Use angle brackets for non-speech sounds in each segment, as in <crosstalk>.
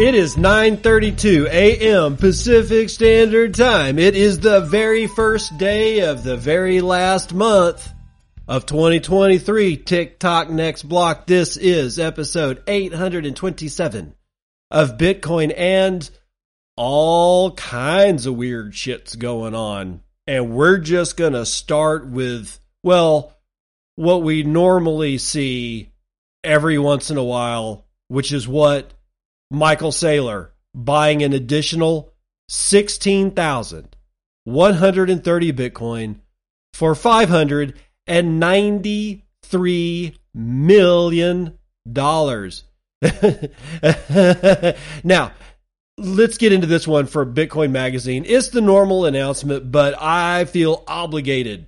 It is 9:32 a.m. Pacific Standard Time. It is the very first day of the very last month of 2023. TikTok next block. This is episode 827 of Bitcoin and all kinds of weird shits going on. And we're just going to start with well, what we normally see every once in a while, which is what Michael Saylor buying an additional 16,130 Bitcoin for 593 million dollars. <laughs> now, let's get into this one for Bitcoin Magazine. It's the normal announcement, but I feel obligated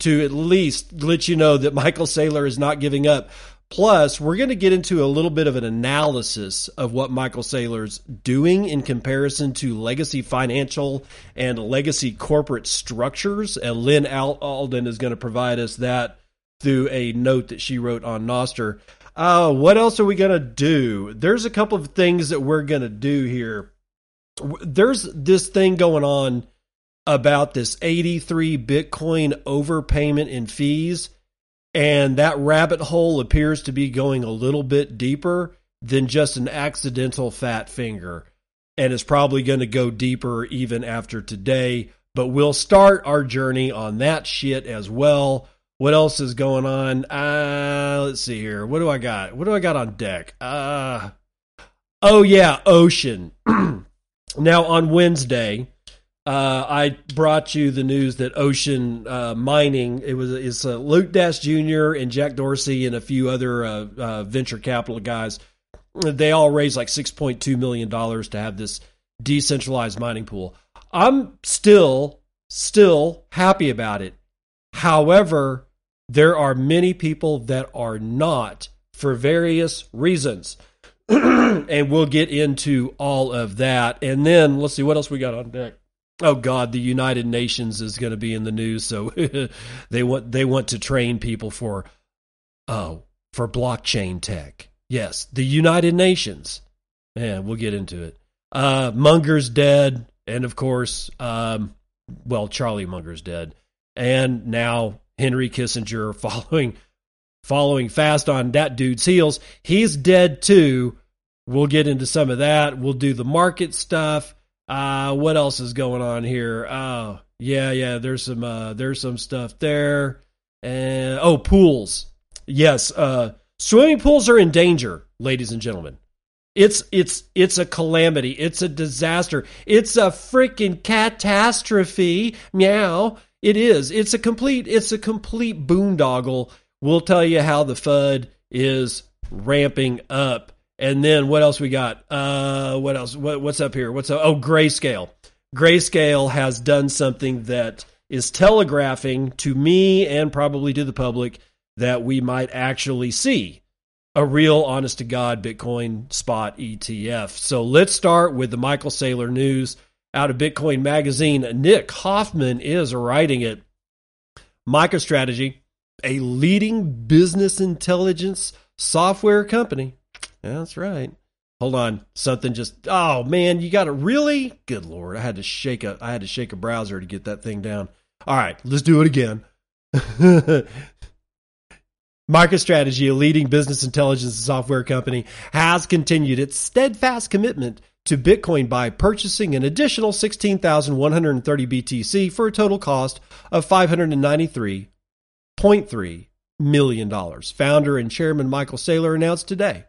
to at least let you know that Michael Saylor is not giving up. Plus, we're going to get into a little bit of an analysis of what Michael Saylor's doing in comparison to legacy financial and legacy corporate structures. And Lynn Alden is going to provide us that through a note that she wrote on Nostr. Uh, what else are we going to do? There's a couple of things that we're going to do here. There's this thing going on about this 83 Bitcoin overpayment in fees and that rabbit hole appears to be going a little bit deeper than just an accidental fat finger. And it's probably going to go deeper even after today. But we'll start our journey on that shit as well. What else is going on? Uh, let's see here. What do I got? What do I got on deck? Uh, oh, yeah, Ocean. <clears throat> now, on Wednesday, uh, I brought you the news that Ocean uh, Mining it was it's uh, Luke Dash Jr. and Jack Dorsey and a few other uh, uh, venture capital guys. They all raised like six point two million dollars to have this decentralized mining pool. I'm still still happy about it. However, there are many people that are not for various reasons. <clears throat> and we'll get into all of that. And then let's see what else we got on deck. Oh God, the United Nations is going to be in the news, so <laughs> they want they want to train people for oh for blockchain tech. Yes, the United Nations. Yeah, we'll get into it. Uh, Munger's dead, and of course, um, well, Charlie Munger's dead, and now Henry Kissinger <laughs> following following fast on that dude's heels. He's dead too. We'll get into some of that. We'll do the market stuff. Uh, what else is going on here? Oh, yeah, yeah. There's some uh, there's some stuff there. And oh, pools. Yes, uh, swimming pools are in danger, ladies and gentlemen. It's it's it's a calamity. It's a disaster. It's a freaking catastrophe. Meow. It is. It's a complete it's a complete boondoggle. We'll tell you how the FUD is ramping up. And then what else we got? Uh, what else? What, what's up here? What's up? Oh, Grayscale. Grayscale has done something that is telegraphing to me and probably to the public that we might actually see a real honest to God Bitcoin spot ETF. So let's start with the Michael Saylor news out of Bitcoin Magazine. Nick Hoffman is writing it. MicroStrategy, a leading business intelligence software company, that's right. Hold on, something just oh man, you got it really? Good lord, I had to shake a I had to shake a browser to get that thing down. All right, let's do it again. <laughs> MicroStrategy, a leading business intelligence software company, has continued its steadfast commitment to Bitcoin by purchasing an additional 16,130 BTC for a total cost of $593.3 million. Founder and chairman Michael Saylor announced today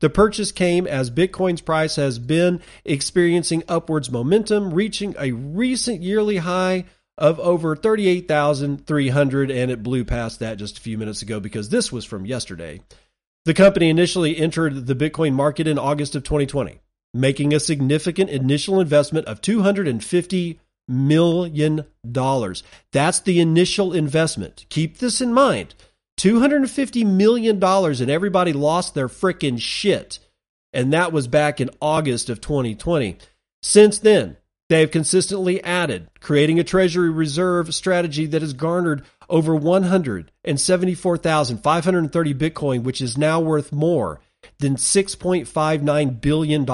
The purchase came as Bitcoin's price has been experiencing upwards momentum, reaching a recent yearly high of over 38,300 and it blew past that just a few minutes ago because this was from yesterday. The company initially entered the Bitcoin market in August of 2020, making a significant initial investment of 250 million dollars. That's the initial investment. Keep this in mind. 250 million dollars and everybody lost their frickin' shit. And that was back in August of 2020. Since then, they have consistently added, creating a treasury reserve strategy that has garnered over 174,530 Bitcoin, which is now worth more than $6.59 billion.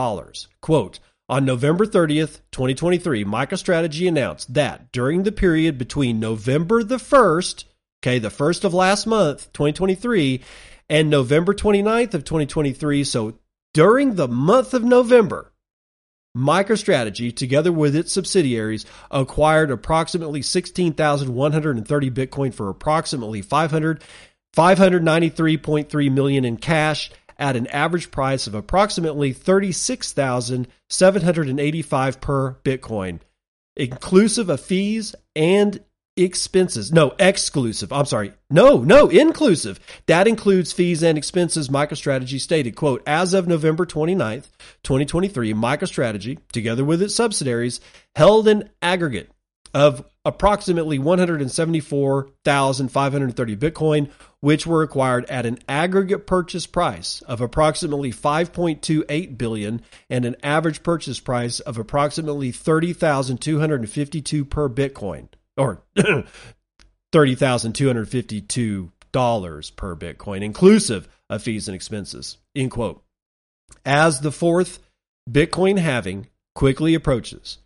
Quote, on November 30th, 2023, MicroStrategy announced that during the period between November the 1st, okay, the first of last month, 2023, and November 29th of 2023, so during the month of November, MicroStrategy, together with its subsidiaries, acquired approximately 16,130 Bitcoin for approximately 500, 593.3 million in cash at an average price of approximately 36,785 per Bitcoin, inclusive of fees and expenses. No, exclusive. I'm sorry. No, no, inclusive. That includes fees and expenses. MicroStrategy stated, quote, as of November 29th, 2023, MicroStrategy, together with its subsidiaries, held an aggregate of approximately 174,530 Bitcoin, which were acquired at an aggregate purchase price of approximately 5.28 billion and an average purchase price of approximately 30,252 per Bitcoin or <clears throat> $30,252 per Bitcoin inclusive of fees and expenses. End quote. As the fourth Bitcoin halving quickly approaches,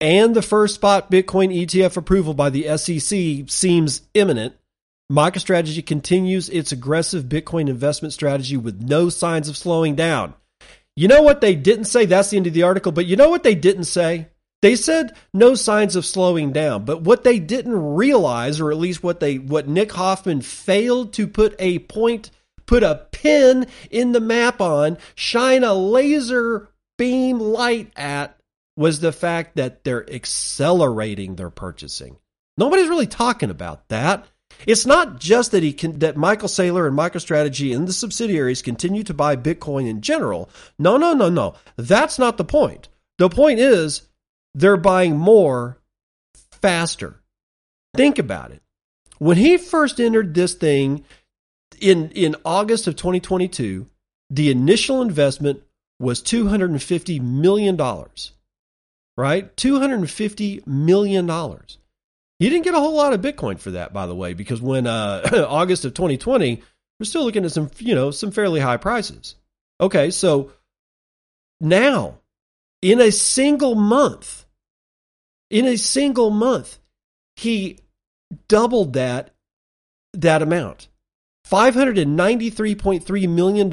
and the first spot Bitcoin ETF approval by the SEC seems imminent, MicroStrategy continues its aggressive Bitcoin investment strategy with no signs of slowing down. You know what they didn't say? That's the end of the article. But you know what they didn't say? They said no signs of slowing down. But what they didn't realize, or at least what they what Nick Hoffman failed to put a point, put a pin in the map on, shine a laser beam light at, was the fact that they're accelerating their purchasing. Nobody's really talking about that. It's not just that he can, that Michael Saylor and MicroStrategy and the subsidiaries continue to buy Bitcoin in general. No, no, no, no. That's not the point. The point is they're buying more faster. Think about it. When he first entered this thing in in August of 2022, the initial investment was 250 million dollars right? $250 million. You didn't get a whole lot of Bitcoin for that, by the way, because when uh, <clears throat> August of 2020, we're still looking at some, you know, some fairly high prices. Okay, so now in a single month, in a single month, he doubled that that amount. $593.3 million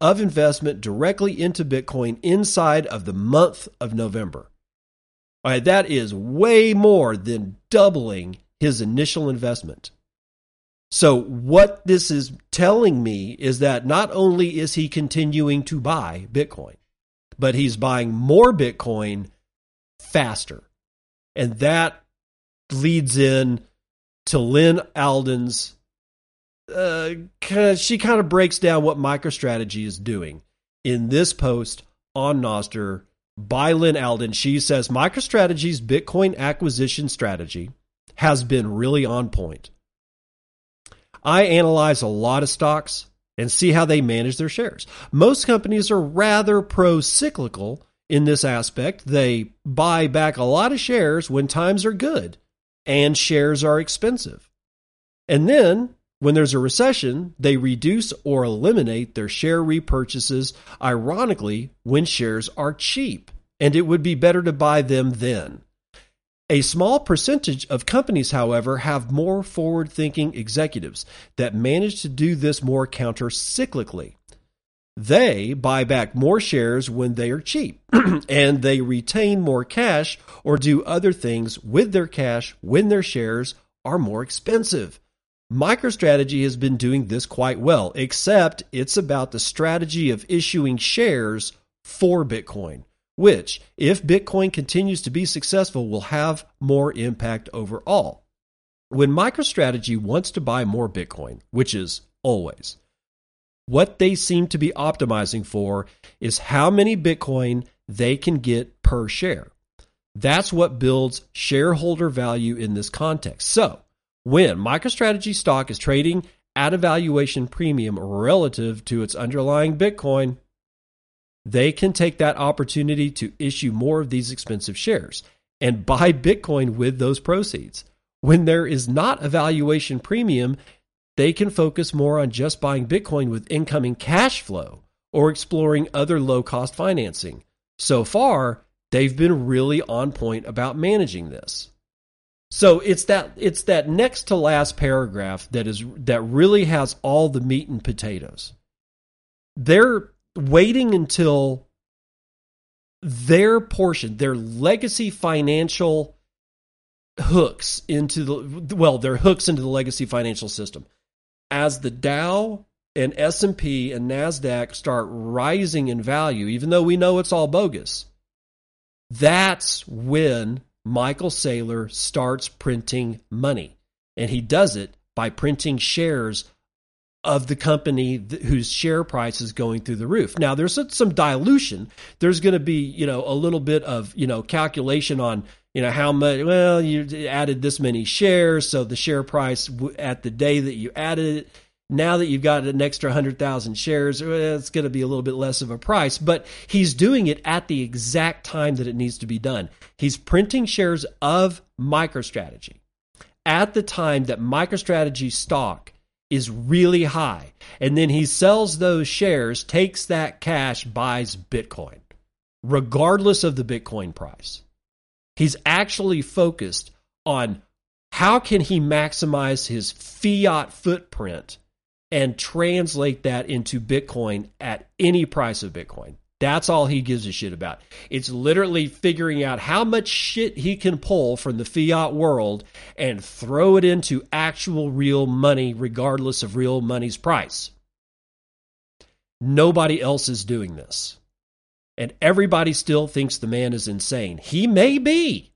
of investment directly into Bitcoin inside of the month of November. All right, that is way more than doubling his initial investment. So, what this is telling me is that not only is he continuing to buy Bitcoin, but he's buying more Bitcoin faster. And that leads in to Lynn Alden's. Uh, kinda, she kind of breaks down what MicroStrategy is doing in this post on Nostr by Lynn Alden. She says MicroStrategy's Bitcoin acquisition strategy has been really on point. I analyze a lot of stocks and see how they manage their shares. Most companies are rather pro cyclical in this aspect. They buy back a lot of shares when times are good and shares are expensive. And then when there's a recession, they reduce or eliminate their share repurchases, ironically, when shares are cheap, and it would be better to buy them then. A small percentage of companies, however, have more forward thinking executives that manage to do this more counter cyclically. They buy back more shares when they are cheap, <clears throat> and they retain more cash or do other things with their cash when their shares are more expensive. MicroStrategy has been doing this quite well, except it's about the strategy of issuing shares for Bitcoin, which, if Bitcoin continues to be successful, will have more impact overall. When MicroStrategy wants to buy more Bitcoin, which is always, what they seem to be optimizing for is how many Bitcoin they can get per share. That's what builds shareholder value in this context. So, when MicroStrategy stock is trading at a valuation premium relative to its underlying Bitcoin, they can take that opportunity to issue more of these expensive shares and buy Bitcoin with those proceeds. When there is not a valuation premium, they can focus more on just buying Bitcoin with incoming cash flow or exploring other low cost financing. So far, they've been really on point about managing this. So it's that it's that next to last paragraph that is that really has all the meat and potatoes. They're waiting until their portion, their legacy financial hooks into the well, their hooks into the legacy financial system. As the Dow and S&P and Nasdaq start rising in value, even though we know it's all bogus. That's when Michael Saylor starts printing money. And he does it by printing shares of the company th- whose share price is going through the roof. Now there's some dilution. There's going to be, you know, a little bit of, you know, calculation on, you know, how much well, you added this many shares, so the share price at the day that you added it now that you've got an extra 100,000 shares, it's going to be a little bit less of a price, but he's doing it at the exact time that it needs to be done. He's printing shares of MicroStrategy at the time that MicroStrategy stock is really high. And then he sells those shares, takes that cash, buys Bitcoin, regardless of the Bitcoin price. He's actually focused on how can he maximize his fiat footprint and translate that into Bitcoin at any price of Bitcoin. That's all he gives a shit about. It's literally figuring out how much shit he can pull from the fiat world and throw it into actual real money, regardless of real money's price. Nobody else is doing this. And everybody still thinks the man is insane. He may be.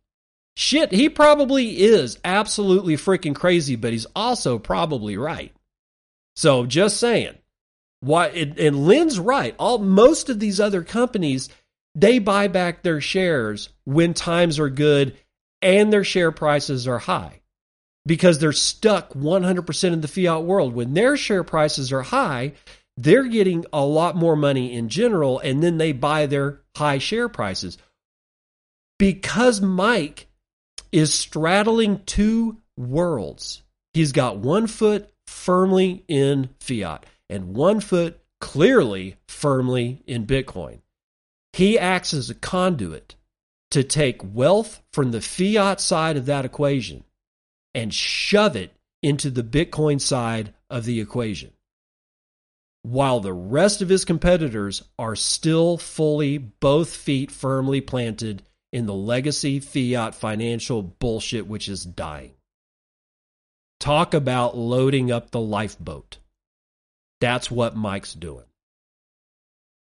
Shit, he probably is absolutely freaking crazy, but he's also probably right. So just saying. Why and Lynn's right. All most of these other companies, they buy back their shares when times are good and their share prices are high. Because they're stuck 100% in the fiat world. When their share prices are high, they're getting a lot more money in general, and then they buy their high share prices. Because Mike is straddling two worlds, he's got one foot firmly in fiat and one foot clearly firmly in Bitcoin. He acts as a conduit to take wealth from the fiat side of that equation and shove it into the Bitcoin side of the equation. While the rest of his competitors are still fully, both feet firmly planted in the legacy fiat financial bullshit which is dying. Talk about loading up the lifeboat. That's what Mike's doing.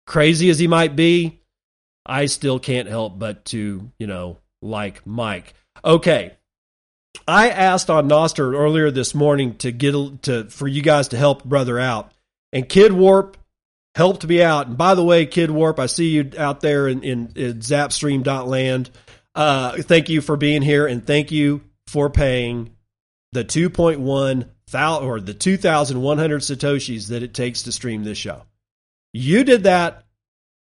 Crazy as he might be, I still can't help but to, you know, like Mike. Okay. I asked on Nostr earlier this morning to get to for you guys to help brother out. And Kid Warp helped me out. And by the way, Kid Warp, I see you out there in, in, in zapstream.land. Uh, thank you for being here and thank you for paying the 2.1 thousand or the 2,100 satoshis that it takes to stream this show. You did that.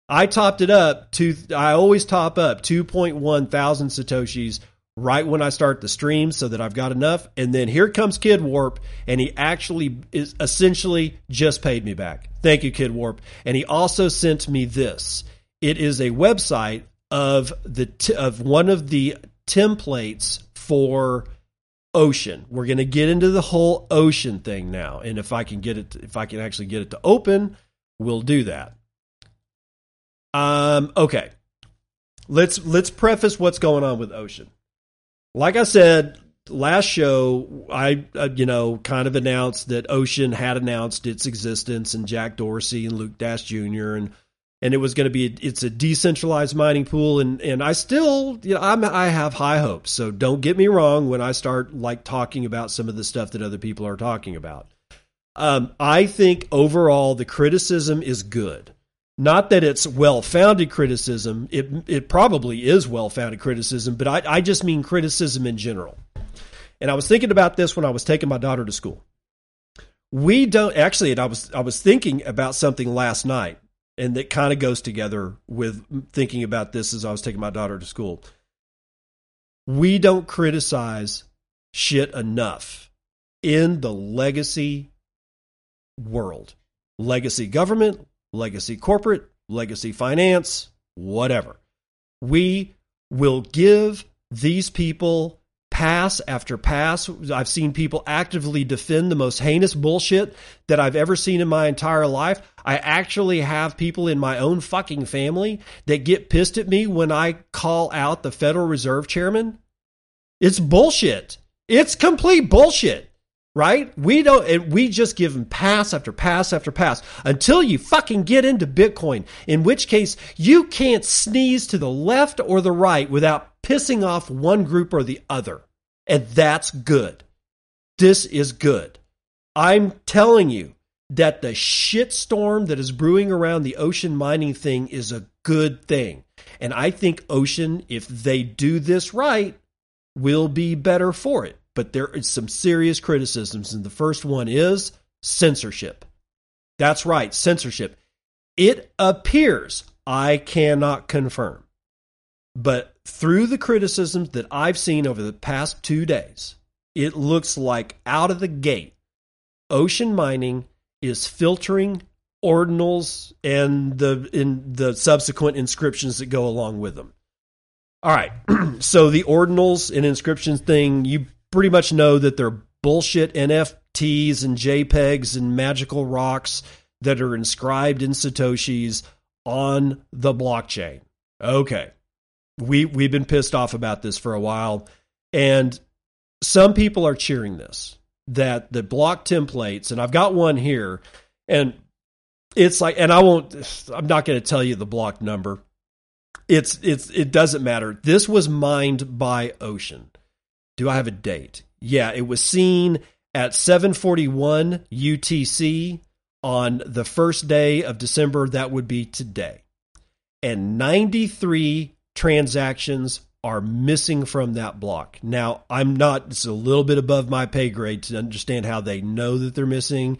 I topped it up to. I always top up 2.1 thousand satoshis right when I start the stream so that I've got enough. And then here comes Kid Warp, and he actually is essentially just paid me back. Thank you, Kid Warp. And he also sent me this. It is a website of the of one of the templates for ocean. We're going to get into the whole ocean thing now. And if I can get it, to, if I can actually get it to open, we'll do that. Um, okay. Let's let's preface what's going on with ocean. Like I said, last show, I uh, you know kind of announced that Ocean had announced its existence, and Jack Dorsey and Luke Dash Jr. and and it was going to be it's a decentralized mining pool, and and I still you know I'm, I have high hopes. So don't get me wrong when I start like talking about some of the stuff that other people are talking about. Um, I think overall the criticism is good. Not that it's well founded criticism. It it probably is well founded criticism, but I, I just mean criticism in general. And I was thinking about this when I was taking my daughter to school. We don't actually, and I was I was thinking about something last night, and that kind of goes together with thinking about this as I was taking my daughter to school. We don't criticize shit enough in the legacy world. Legacy government, legacy corporate, legacy finance, whatever. We will give these people pass after pass. I've seen people actively defend the most heinous bullshit that I've ever seen in my entire life. I actually have people in my own fucking family that get pissed at me when I call out the Federal Reserve chairman. It's bullshit. It's complete bullshit right? We don't, and we just give them pass after pass after pass until you fucking get into Bitcoin, in which case you can't sneeze to the left or the right without pissing off one group or the other. And that's good. This is good. I'm telling you that the shitstorm that is brewing around the ocean mining thing is a good thing. And I think Ocean, if they do this right, will be better for it but there is some serious criticisms. And the first one is censorship. That's right, censorship. It appears, I cannot confirm, but through the criticisms that I've seen over the past two days, it looks like out of the gate, ocean mining is filtering ordinals and the in the subsequent inscriptions that go along with them. All right. <clears throat> so the ordinals and inscriptions thing, you pretty much know that they're bullshit NFTs and JPEGs and magical rocks that are inscribed in Satoshis on the blockchain. Okay. We we've been pissed off about this for a while and some people are cheering this that the block templates and I've got one here and it's like and I won't I'm not going to tell you the block number. It's it's it doesn't matter. This was mined by Ocean. Do I have a date? Yeah, it was seen at 741 UTC on the first day of December. That would be today. And 93 transactions are missing from that block. Now, I'm not, it's a little bit above my pay grade to understand how they know that they're missing.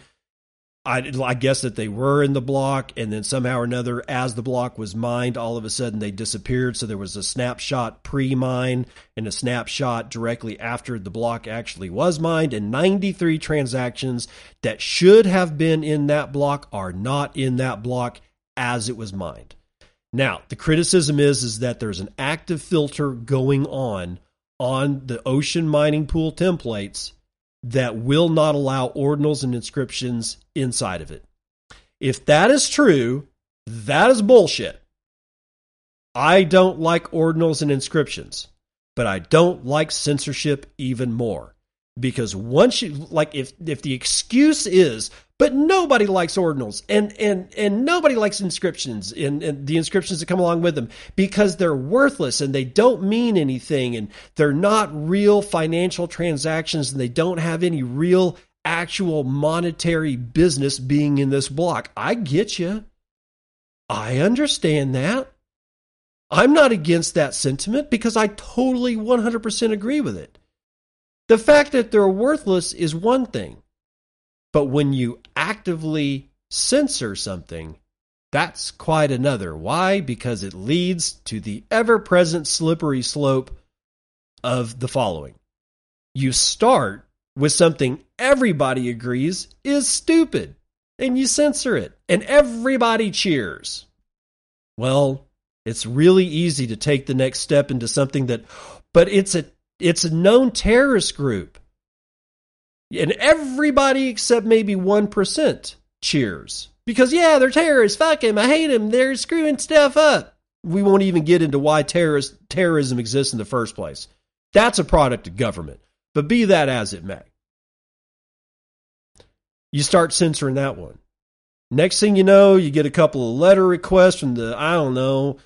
I, I guess that they were in the block, and then somehow or another, as the block was mined, all of a sudden they disappeared. So there was a snapshot pre mine and a snapshot directly after the block actually was mined, and 93 transactions that should have been in that block are not in that block as it was mined. Now, the criticism is is that there's an active filter going on on the ocean mining pool templates that will not allow ordinals and inscriptions inside of it. If that is true, that is bullshit. I don't like ordinals and inscriptions, but I don't like censorship even more. Because once you like if if the excuse is but nobody likes ordinals and and and nobody likes inscriptions and, and, the inscriptions that come along with them because they're worthless and they don't mean anything and they're not real financial transactions and they don't have any real actual monetary business being in this block. I get you i understand that. I'm not against that sentiment because i totally 100% agree with it the fact that they're worthless is one thing but when you actively censor something, that's quite another. Why? Because it leads to the ever present slippery slope of the following. You start with something everybody agrees is stupid, and you censor it, and everybody cheers. Well, it's really easy to take the next step into something that, but it's a it's a known terrorist group. And everybody except maybe 1% cheers. Because, yeah, they're terrorists. Fuck them. I hate them. They're screwing stuff up. We won't even get into why terrorist, terrorism exists in the first place. That's a product of government. But be that as it may, you start censoring that one. Next thing you know, you get a couple of letter requests from the, I don't know,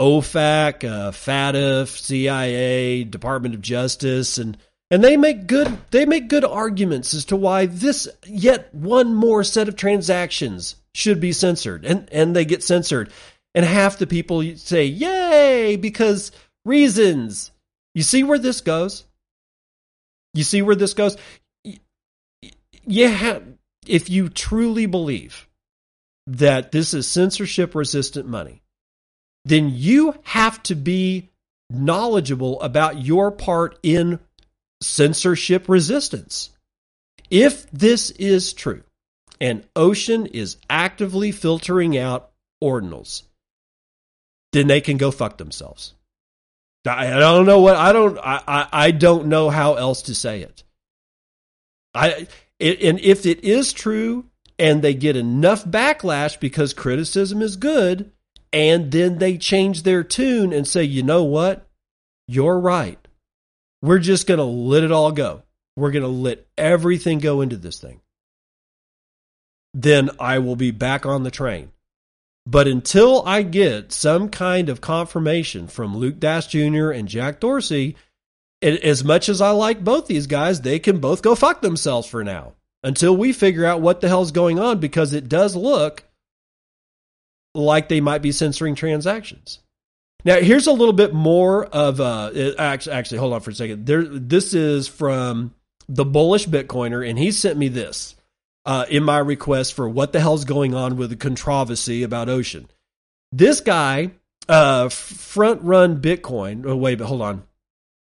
OFAC, uh, FATF, CIA, Department of Justice, and and they make good they make good arguments as to why this yet one more set of transactions should be censored, and and they get censored, and half the people say yay because reasons. You see where this goes. You see where this goes. Have, if you truly believe that this is censorship resistant money, then you have to be knowledgeable about your part in censorship resistance. If this is true, and Ocean is actively filtering out ordinals, then they can go fuck themselves. I, don't know what I don't I, I, I don't know how else to say it. I it, and if it is true and they get enough backlash because criticism is good, and then they change their tune and say, you know what? You're right. We're just going to let it all go. We're going to let everything go into this thing. Then I will be back on the train. But until I get some kind of confirmation from Luke Dash Jr. and Jack Dorsey, as much as I like both these guys, they can both go fuck themselves for now until we figure out what the hell's going on because it does look like they might be censoring transactions. Now, here's a little bit more of uh, actually, hold on for a second. There, this is from the bullish Bitcoiner, and he sent me this uh, in my request for what the hell's going on with the controversy about Ocean. This guy, uh, front run Bitcoin. Oh, wait, but hold on.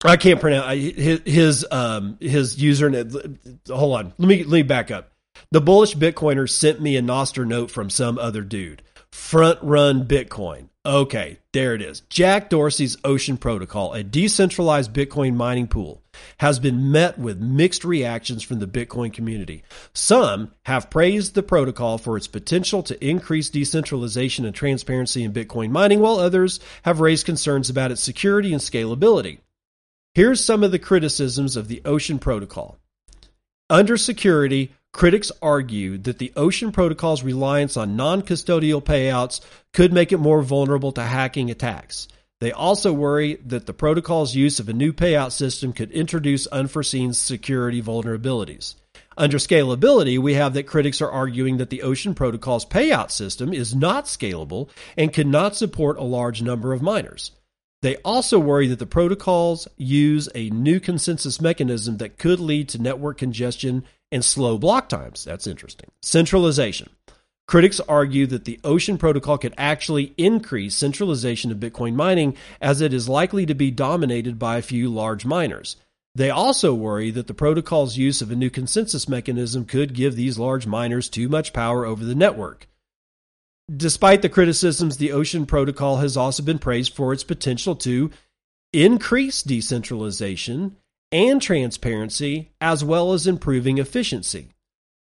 I can't pronounce his his um his username. Hold on, let me let me back up. The bullish Bitcoiner sent me a Nostr note from some other dude front run Bitcoin. Okay, there it is. Jack Dorsey's Ocean Protocol, a decentralized Bitcoin mining pool, has been met with mixed reactions from the Bitcoin community. Some have praised the protocol for its potential to increase decentralization and transparency in Bitcoin mining, while others have raised concerns about its security and scalability. Here's some of the criticisms of the Ocean Protocol. Under security, Critics argue that the Ocean Protocol's reliance on non custodial payouts could make it more vulnerable to hacking attacks. They also worry that the protocol's use of a new payout system could introduce unforeseen security vulnerabilities. Under scalability, we have that critics are arguing that the Ocean Protocol's payout system is not scalable and cannot support a large number of miners. They also worry that the protocols use a new consensus mechanism that could lead to network congestion and slow block times. That's interesting. Centralization. Critics argue that the Ocean Protocol could actually increase centralization of Bitcoin mining as it is likely to be dominated by a few large miners. They also worry that the protocol's use of a new consensus mechanism could give these large miners too much power over the network. Despite the criticisms, the Ocean Protocol has also been praised for its potential to increase decentralization and transparency, as well as improving efficiency.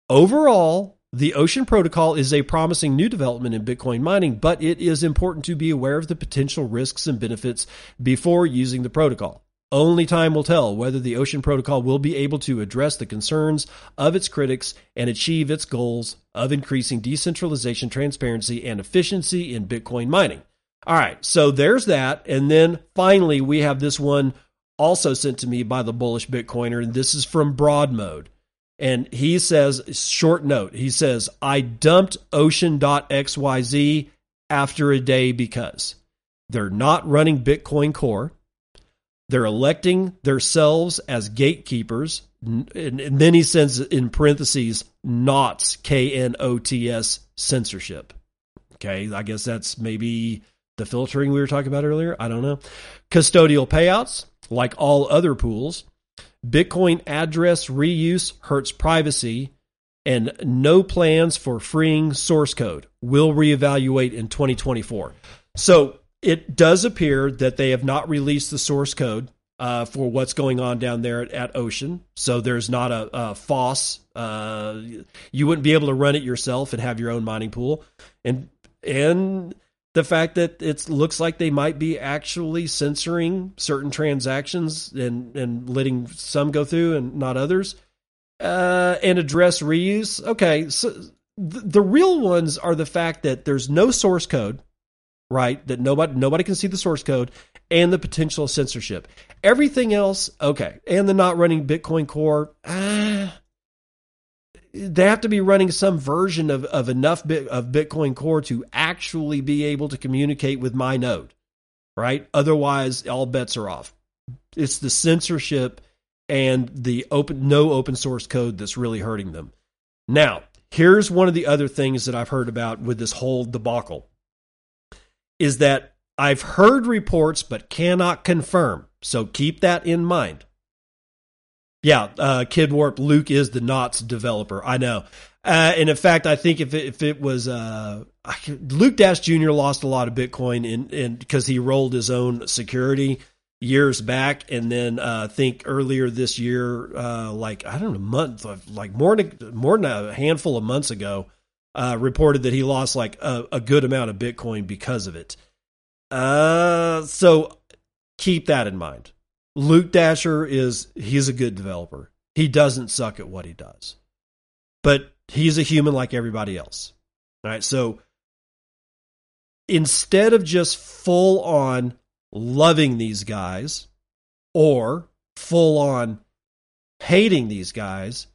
Overall, the Ocean Protocol is a promising new development in Bitcoin mining, but it is important to be aware of the potential risks and benefits before using the protocol. Only time will tell whether the Ocean Protocol will be able to address the concerns of its critics and achieve its goals of increasing decentralization, transparency, and efficiency in Bitcoin mining. All right, so there's that. And then finally, we have this one also sent to me by the bullish Bitcoiner, and this is from Broad Mode. And he says, short note, he says, I dumped ocean.xyz after a day because they're not running Bitcoin Core. They're electing themselves as gatekeepers. And, then he sends in parentheses, NOTS, K N O T S censorship. Okay, I guess that's maybe the filtering we were talking about earlier. I don't know. Custodial payouts like all other pools, Bitcoin address reuse hurts privacy, and no plans for freeing source code will reevaluate in 2024. So it does appear that they have not released the source code uh, for what's going on down there at, at Ocean. So there's not a, a FOSS. Uh, you wouldn't be able to run it yourself and have your own mining pool. And and the fact that it looks like they might be actually censoring certain transactions and and letting some go through and not others, uh, and address reuse. Okay, so th- the real ones are the fact that there's no source code, right? That nobody nobody can see the source code, and the potential censorship. Everything else, okay, and the not running Bitcoin Core. Ah, they have to be running some version of, of enough bit of Bitcoin Core to actually be able to communicate with my node, right? Otherwise, all bets are off. It's the censorship and the open no open source code that's really hurting them. Now, here's one of the other things that I've heard about with this whole debacle is that I've heard reports but cannot confirm. So keep that in mind. Yeah, uh, Kid Warp Luke is the Knots developer. I know. Uh, and in fact, I think if it, if it was uh, Luke Dash Jr. lost a lot of Bitcoin in, in because he rolled his own security years back, and then uh, I think earlier this year, uh, like I don't know, month like more than more than a handful of months ago, uh, reported that he lost like a, a, good amount of Bitcoin because of it. Uh, so keep that in mind. Luke Dash Jr. is he's a good developer. He doesn't suck at what he does. But he's a human like everybody else. All right. So instead of just full on loving these guys or full on hating these guys,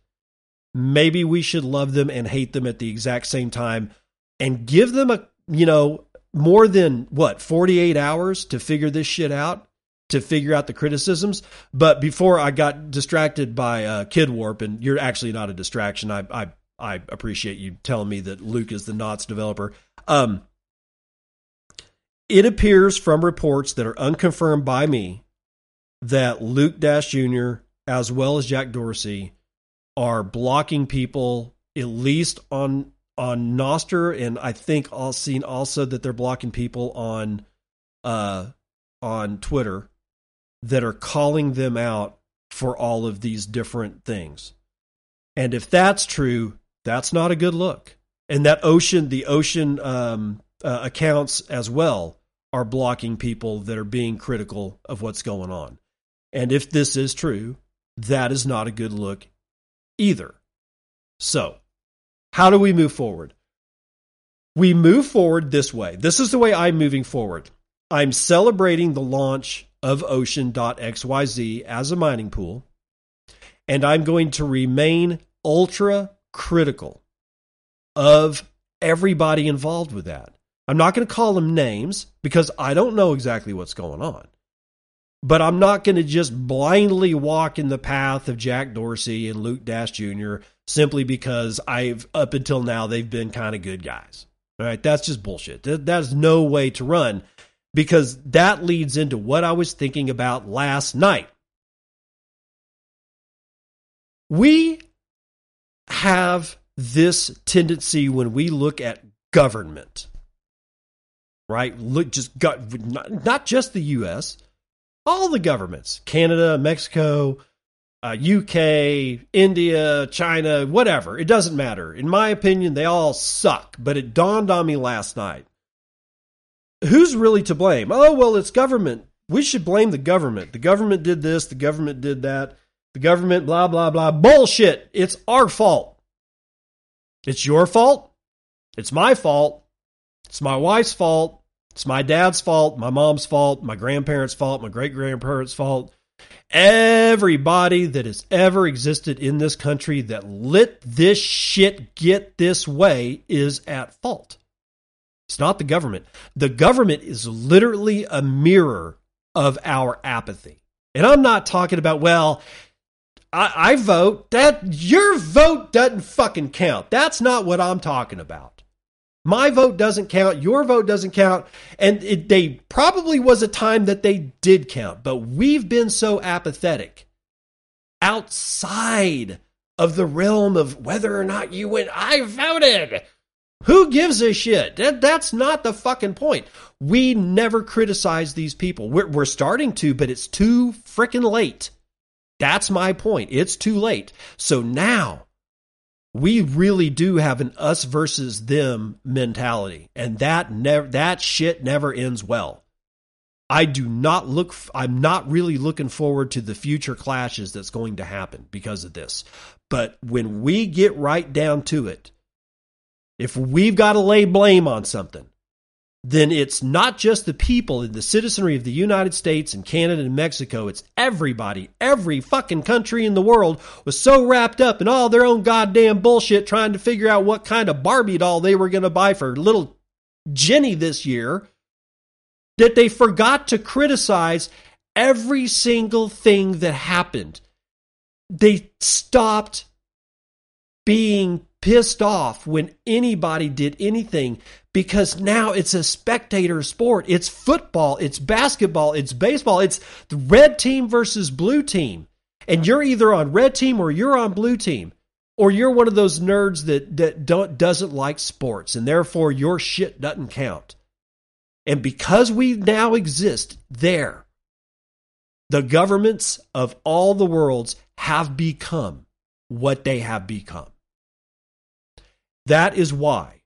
maybe we should love them and hate them at the exact same time and give them a, you know, more than what, 48 hours to figure this shit out to figure out the criticisms. But before I got distracted by uh, Kid Warp, and you're actually not a distraction. I I I appreciate you telling me that Luke is the Knots developer. Um, it appears from reports that are unconfirmed by me that Luke Dash Jr. as well as Jack Dorsey are blocking people at least on on Nostr, and I think I've seen also that they're blocking people on uh on Twitter that are calling them out for all of these different things. And if that's true, that's not a good look. And that ocean, the ocean um, uh, accounts as well are blocking people that are being critical of what's going on. And if this is true, that is not a good look either. So, how do we move forward? We move forward this way. This is the way I'm moving forward. I'm celebrating the launch of ocean.xyz as a mining pool, and I'm going to remain ultra critical of everybody involved with that. I'm not going to call them names because I don't know exactly what's going on. But I'm not going to just blindly walk in the path of Jack Dorsey and Luke Dash Jr. simply because I've up until now they've been kind of good guys. All right, that's just bullshit. That's no way to run because that leads into what I was thinking about last night. We have this tendency when we look at government, right? Look, just got not, not just the U.S., all the governments, Canada, Mexico, uh, UK, India, China, whatever. It doesn't matter. In my opinion, they all suck. But it dawned on me last night who's really to blame? Oh, well, it's government. We should blame the government. The government did this, the government did that, the government, blah, blah, blah. Bullshit. It's our fault. It's your fault. It's my fault. It's my wife's fault. It's my dad's fault, my mom's fault, my grandparents' fault, my great grandparents' fault. Everybody that has ever existed in this country that let this shit get this way is at fault. It's not the government. The government is literally a mirror of our apathy. And I'm not talking about, well, I, I, vote. That your vote doesn't fucking count. That's not what I'm talking about. My vote doesn't count. Your vote doesn't count. And it, they probably was a time that they did count, but we've been so apathetic outside of the realm of whether or not you went, I voted. Who gives a shit? That, that's not the fucking point. We never criticize these people. We're, we're starting to, but it's too freaking late. That's my point. It's too late. So now we really do have an us versus them mentality and that never that shit never ends well. I do not look i'm not really looking forward to the future clashes that's going to happen because of this. But when we get right down to it if we've got to lay blame on something then it's not just the people in the citizenry of the United States and Canada and Mexico. It's everybody. Every fucking country in the world was so wrapped up in all their own goddamn bullshit trying to figure out what kind of Barbie doll they were going to buy for little Jenny this year that they forgot to criticize every single thing that happened. They stopped being pissed off when anybody did anything because now it's a spectator sport. It's football, it's basketball, it's baseball, it's the red team versus blue team. And you're either on red team or you're on blue team. Or you're one of those nerds that, that don't doesn't like sports and therefore your shit doesn't count. And because we now exist there, the governments of all the worlds have become what they have become. That is why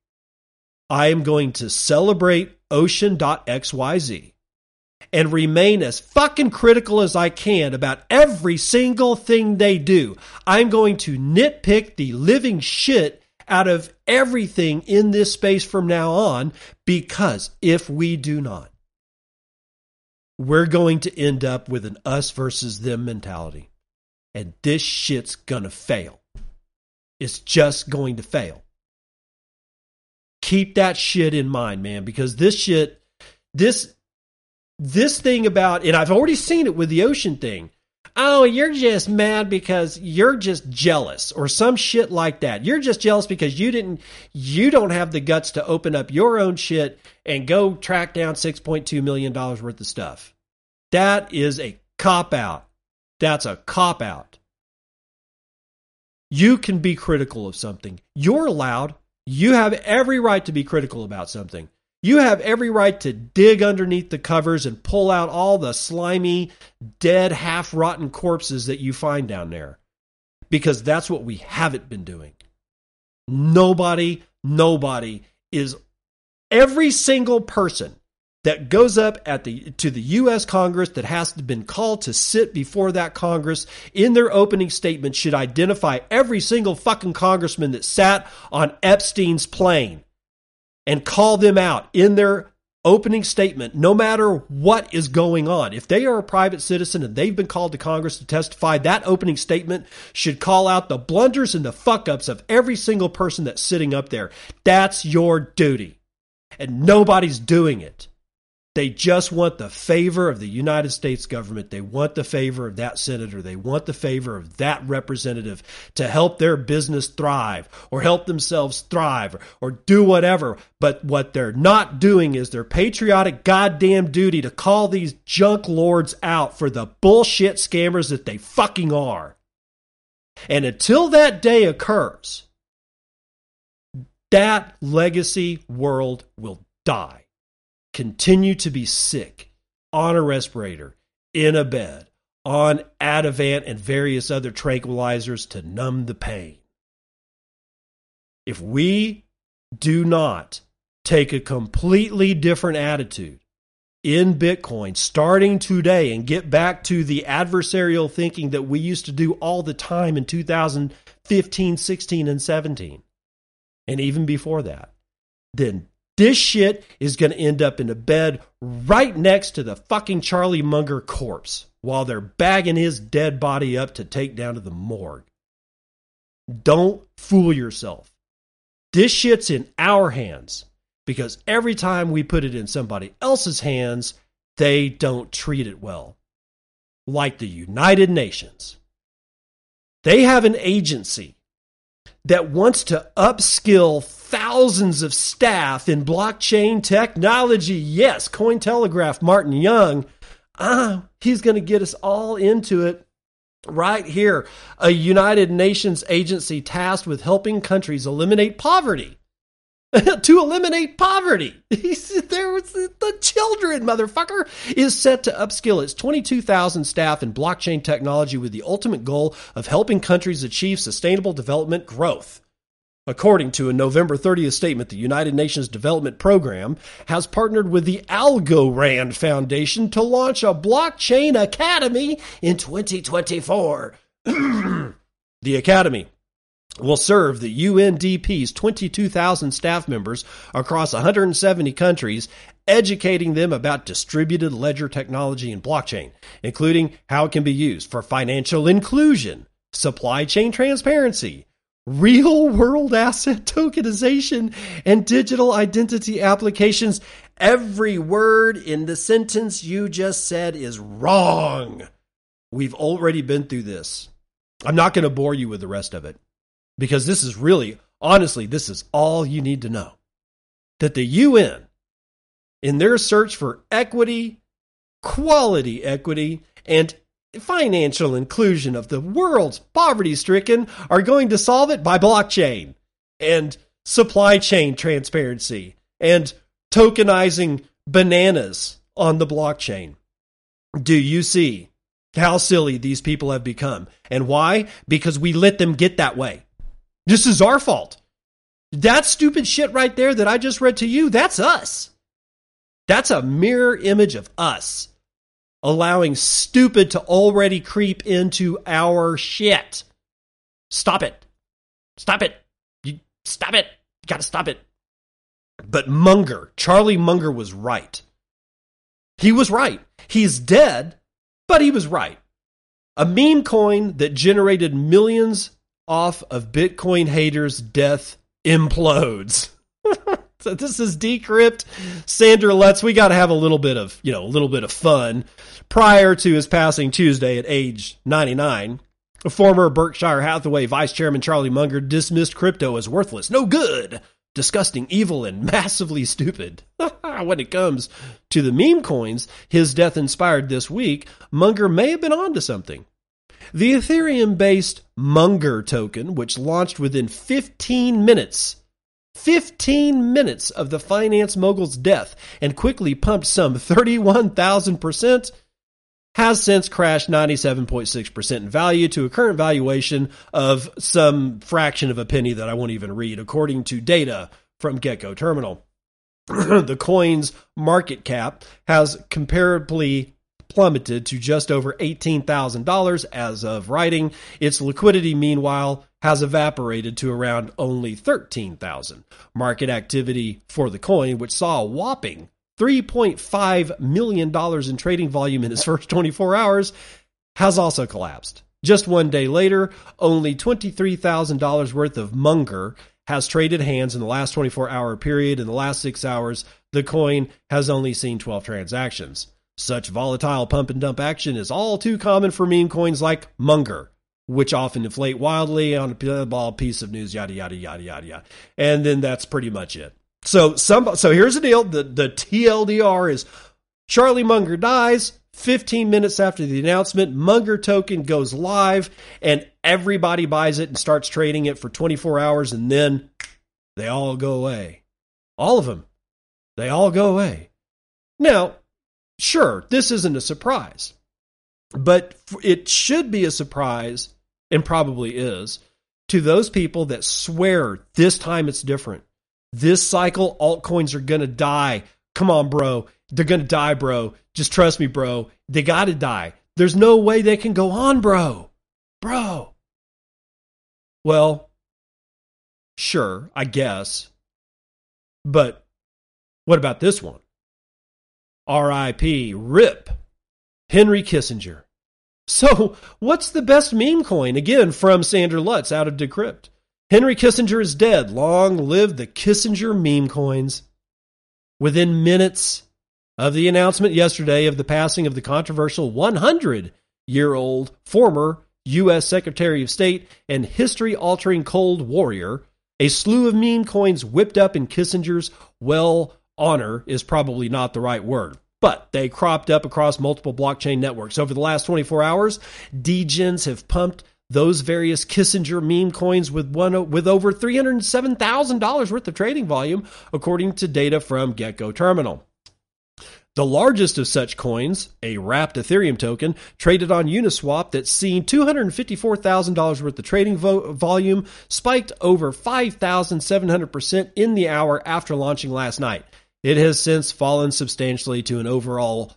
I am going to celebrate ocean.xyz and remain as fucking critical as I can about every single thing they do. I'm going to nitpick the living shit out of everything in this space from now on because if we do not, we're going to end up with an us versus them mentality. And this shit's gonna fail. It's just going to fail keep that shit in mind, man, because this shit, this, this thing about, and I've already seen it with the ocean thing. Oh, you're just mad because you're just jealous or some shit like that. You're just jealous because you didn't, you don't have the guts to open up your own shit and go track down $6.2 million worth of stuff. That is a cop out. That's a cop out. You can be critical of something. You're allowed. You have every right to be critical about something. You have every right to dig underneath the covers and pull out all the slimy, dead, half rotten corpses that you find down there. Because that's what we haven't been doing. Nobody, nobody is every single person that goes up at the to the US Congress that has been called to sit before that Congress in their opening statement should identify every single fucking congressman that sat on Epstein's plane and call them out in their opening statement no matter what is going on. If they are a private citizen and they've been called to Congress to testify that opening statement should call out the blunders and the fuck ups of every single person that's sitting up there. That's your duty. And nobody's doing it they just want the favor of the United States government. They want the favor of that senator. They want the favor of that representative to help their business thrive or help themselves thrive or, or do whatever. But what they're not doing is their patriotic goddamn duty to call these junk lords out for the bullshit scammers that they fucking are. And until that day occurs, that legacy world will die continue to be sick on a respirator, in a bed, on Ativan and various other tranquilizers to numb the pain. If we do not take a completely different attitude in Bitcoin starting today and get back to the adversarial thinking that we used to do all the time in 2015, 16, and 17, and even before that, then this shit is going to end up in a bed right next to the fucking Charlie Munger corpse while they're bagging his dead body up to take down to the morgue. Don't fool yourself. This shit's in our hands because every time we put it in somebody else's hands, they don't treat it well. Like the United Nations. They have an agency that wants to upskill thousands of staff in blockchain technology. Yes, Cointelegraph, Martin Young, ah, he's going to get us all into it right here. A United Nations agency tasked with helping countries eliminate poverty. <laughs> to eliminate poverty. <laughs> there was the children, motherfucker, is set to upskill its 22,000 staff in blockchain technology with the ultimate goal of helping countries achieve sustainable development growth. According to a November 30th statement, the United Nations Development Program has partnered with the Algorand Foundation to launch a blockchain academy in 2024. <clears throat> the academy will serve the UNDP's 22,000 staff members across 170 countries, educating them about distributed ledger technology and blockchain, including how it can be used for financial inclusion, supply chain transparency, real world asset <laughs> tokenization, and digital identity applications. Every word in the sentence you just said is wrong. We've already been through this. I'm not going to bore you with the rest of it because this is really, honestly, this is all you need to know. That the UN, in their search for equity, quality equity, and financial inclusion of the world's poverty stricken, are going to solve it by blockchain and supply chain transparency and tokenizing bananas on the blockchain. Do you see how silly these people have become? And why? Because we let them get that way. This is our fault. That stupid shit right there that I just read to you, that's us. That's a mirror image of us allowing stupid to already creep into our shit. Stop it. Stop it. You stop it. You got to stop it. But Munger, Charlie Munger was right. He was right. He's dead, but he was right. A meme coin that generated millions off of Bitcoin haters' death implodes. <laughs> so this is Decrypt. Sander Lutz, we got to have a little bit of, you know, a little bit of fun. Prior to his passing Tuesday at age 99, A former Berkshire Hathaway vice chairman Charlie Munger dismissed crypto as worthless, no good, disgusting, evil, and <laughs> massively stupid. <laughs> when it comes to the meme coins his death inspired this week, Munger may have been onto something. The Ethereum based Munger token, which launched within 15 minutes, 15 minutes of the finance mogul's death and quickly pumped some 31,000%, has since crashed 97.6% in value to a current valuation of some fraction of a penny that I won't even read, according to data from Gecko Terminal. <clears throat> the coin's market cap has comparably plummeted to just over $18,000 as of writing. Its liquidity, meanwhile, has evaporated to around only 13,000. Market activity for the coin, which saw a whopping $3.5 million in trading volume in its <laughs> first 24 hours, has also collapsed. Just one day later, only $23,000 worth of Munger has traded hands in the last 24 hour period. In the last six hours, the coin has only seen 12 transactions. Such volatile pump and dump action is all too common for meme coins like Munger, which often inflate wildly on a piece of news, yada yada yada yada yada. And then that's pretty much it. So some so here's the deal. The the TLDR is Charlie Munger dies. 15 minutes after the announcement, Munger token goes live and everybody buys it and starts trading it for 24 hours and then they all go away. All of them. They all go away. Now, Sure, this isn't a surprise, but it should be a surprise, and probably is, to those people that swear this time it's different. This cycle, altcoins are going to die. Come on, bro. They're going to die, bro. Just trust me, bro. They got to die. There's no way they can go on, bro. Bro. Well, sure, I guess. But what about this one? R.I.P. RIP. Henry Kissinger. So, what's the best meme coin? Again, from Sander Lutz out of Decrypt. Henry Kissinger is dead. Long live the Kissinger meme coins. Within minutes of the announcement yesterday of the passing of the controversial 100 year old former U.S. Secretary of State and history altering Cold Warrior, a slew of meme coins whipped up in Kissinger's well honor is probably not the right word. But they cropped up across multiple blockchain networks. Over the last 24 hours, degens have pumped those various Kissinger meme coins with one with over $307,000 worth of trading volume, according to data from Gecko Terminal. The largest of such coins, a wrapped Ethereum token, traded on Uniswap that's seen $254,000 worth of trading vo- volume, spiked over 5,700% in the hour after launching last night. It has since fallen substantially to an overall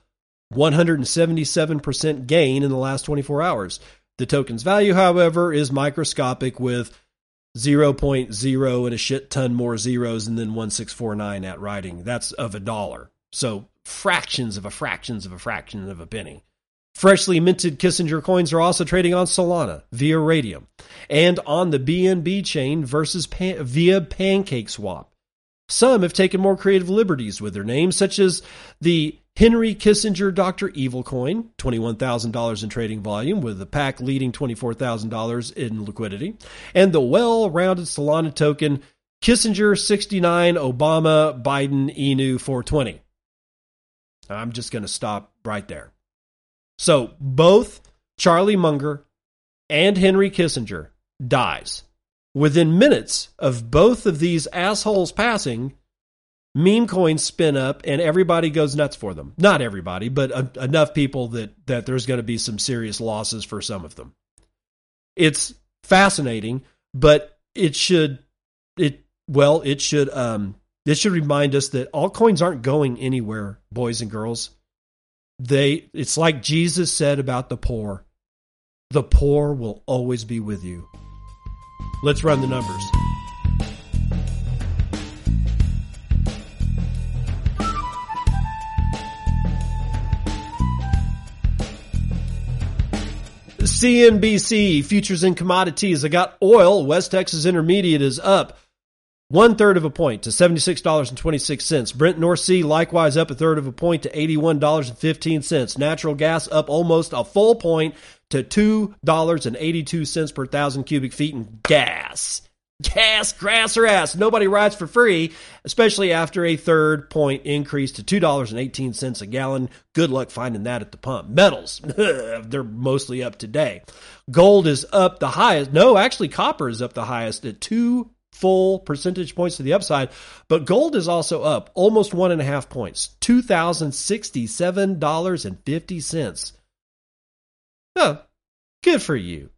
177% gain in the last 24 hours. The token's value, however, is microscopic with 0.0 and a shit ton more zeros and then 1649 at writing. That's of a dollar. So fractions of a fractions of a fraction of a penny. Freshly minted Kissinger coins are also trading on Solana via Raydium and on the BNB chain versus pan- via Pancake Swap. Some have taken more creative liberties with their names, such as the Henry Kissinger Dr. Evil coin, $21,000 in trading volume, with the pack leading $24,000 in liquidity, and the well rounded Solana token Kissinger 69 Obama Biden Enu 420. I'm just going to stop right there. So both Charlie Munger and Henry Kissinger dies. Within minutes of both of these assholes passing, meme coins spin up and everybody goes nuts for them. Not everybody, but a, enough people that that there's going to be some serious losses for some of them. It's fascinating, but it should it well, it should um this should remind us that altcoins aren't going anywhere, boys and girls. They it's like Jesus said about the poor. The poor will always be with you. Let's run the numbers. CNBC futures and commodities. I got oil. West Texas Intermediate is up one third of a point to $76.26. Brent North Sea likewise up a third of a point to $81.15. Natural gas up almost a full point to $2.82 per thousand cubic feet in gas. Gas, grass, or ass. Nobody rides for free, especially after a third point increase to $2.18 a gallon. Good luck finding that at the pump. Metals, <laughs> they're mostly up today. Gold is up the highest. No, actually, copper is up the highest at two full percentage points to the upside. But gold is also up almost one and a half points, $2,067.50. Oh, good for you.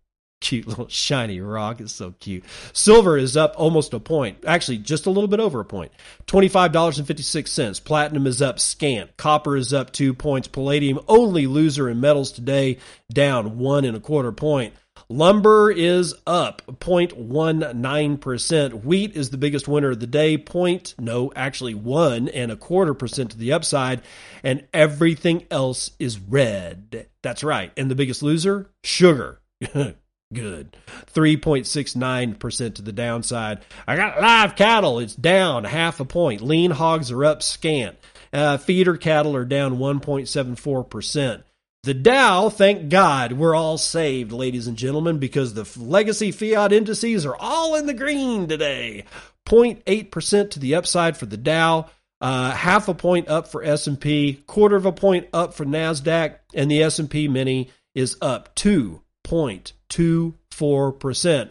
Cute little shiny rock is so cute. Silver is up almost a point, actually just a little bit over a point. $25.56. Platinum is up scant. Copper is up two points. Palladium, only loser in metals today, down one and a quarter point. Lumber is up 0.19%. Wheat is the biggest winner of the day, point, no, actually one and a quarter percent to the upside, and everything else is red. That's right. And the biggest loser, sugar. <laughs> Good. 3.69% to the downside. I got live cattle. It's down half a point. Lean hogs are up scant. Uh, feeder cattle are down 1.74%. The Dow, thank God, we're all saved, ladies and gentlemen, because the legacy fiat indices are all in the green today. 0.8% to the upside for the Dow, uh, half a point up for S&P, quarter of a point up for Nasdaq, and the S&P mini is up 2.24%.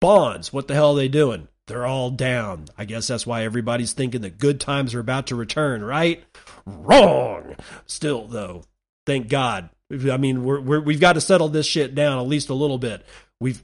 Bonds, what the hell are they doing? They're all down. I guess that's why everybody's thinking that good times are about to return, right? Wrong. Still, though, Thank God. I mean, we're, we're we've got to settle this shit down at least a little bit. We've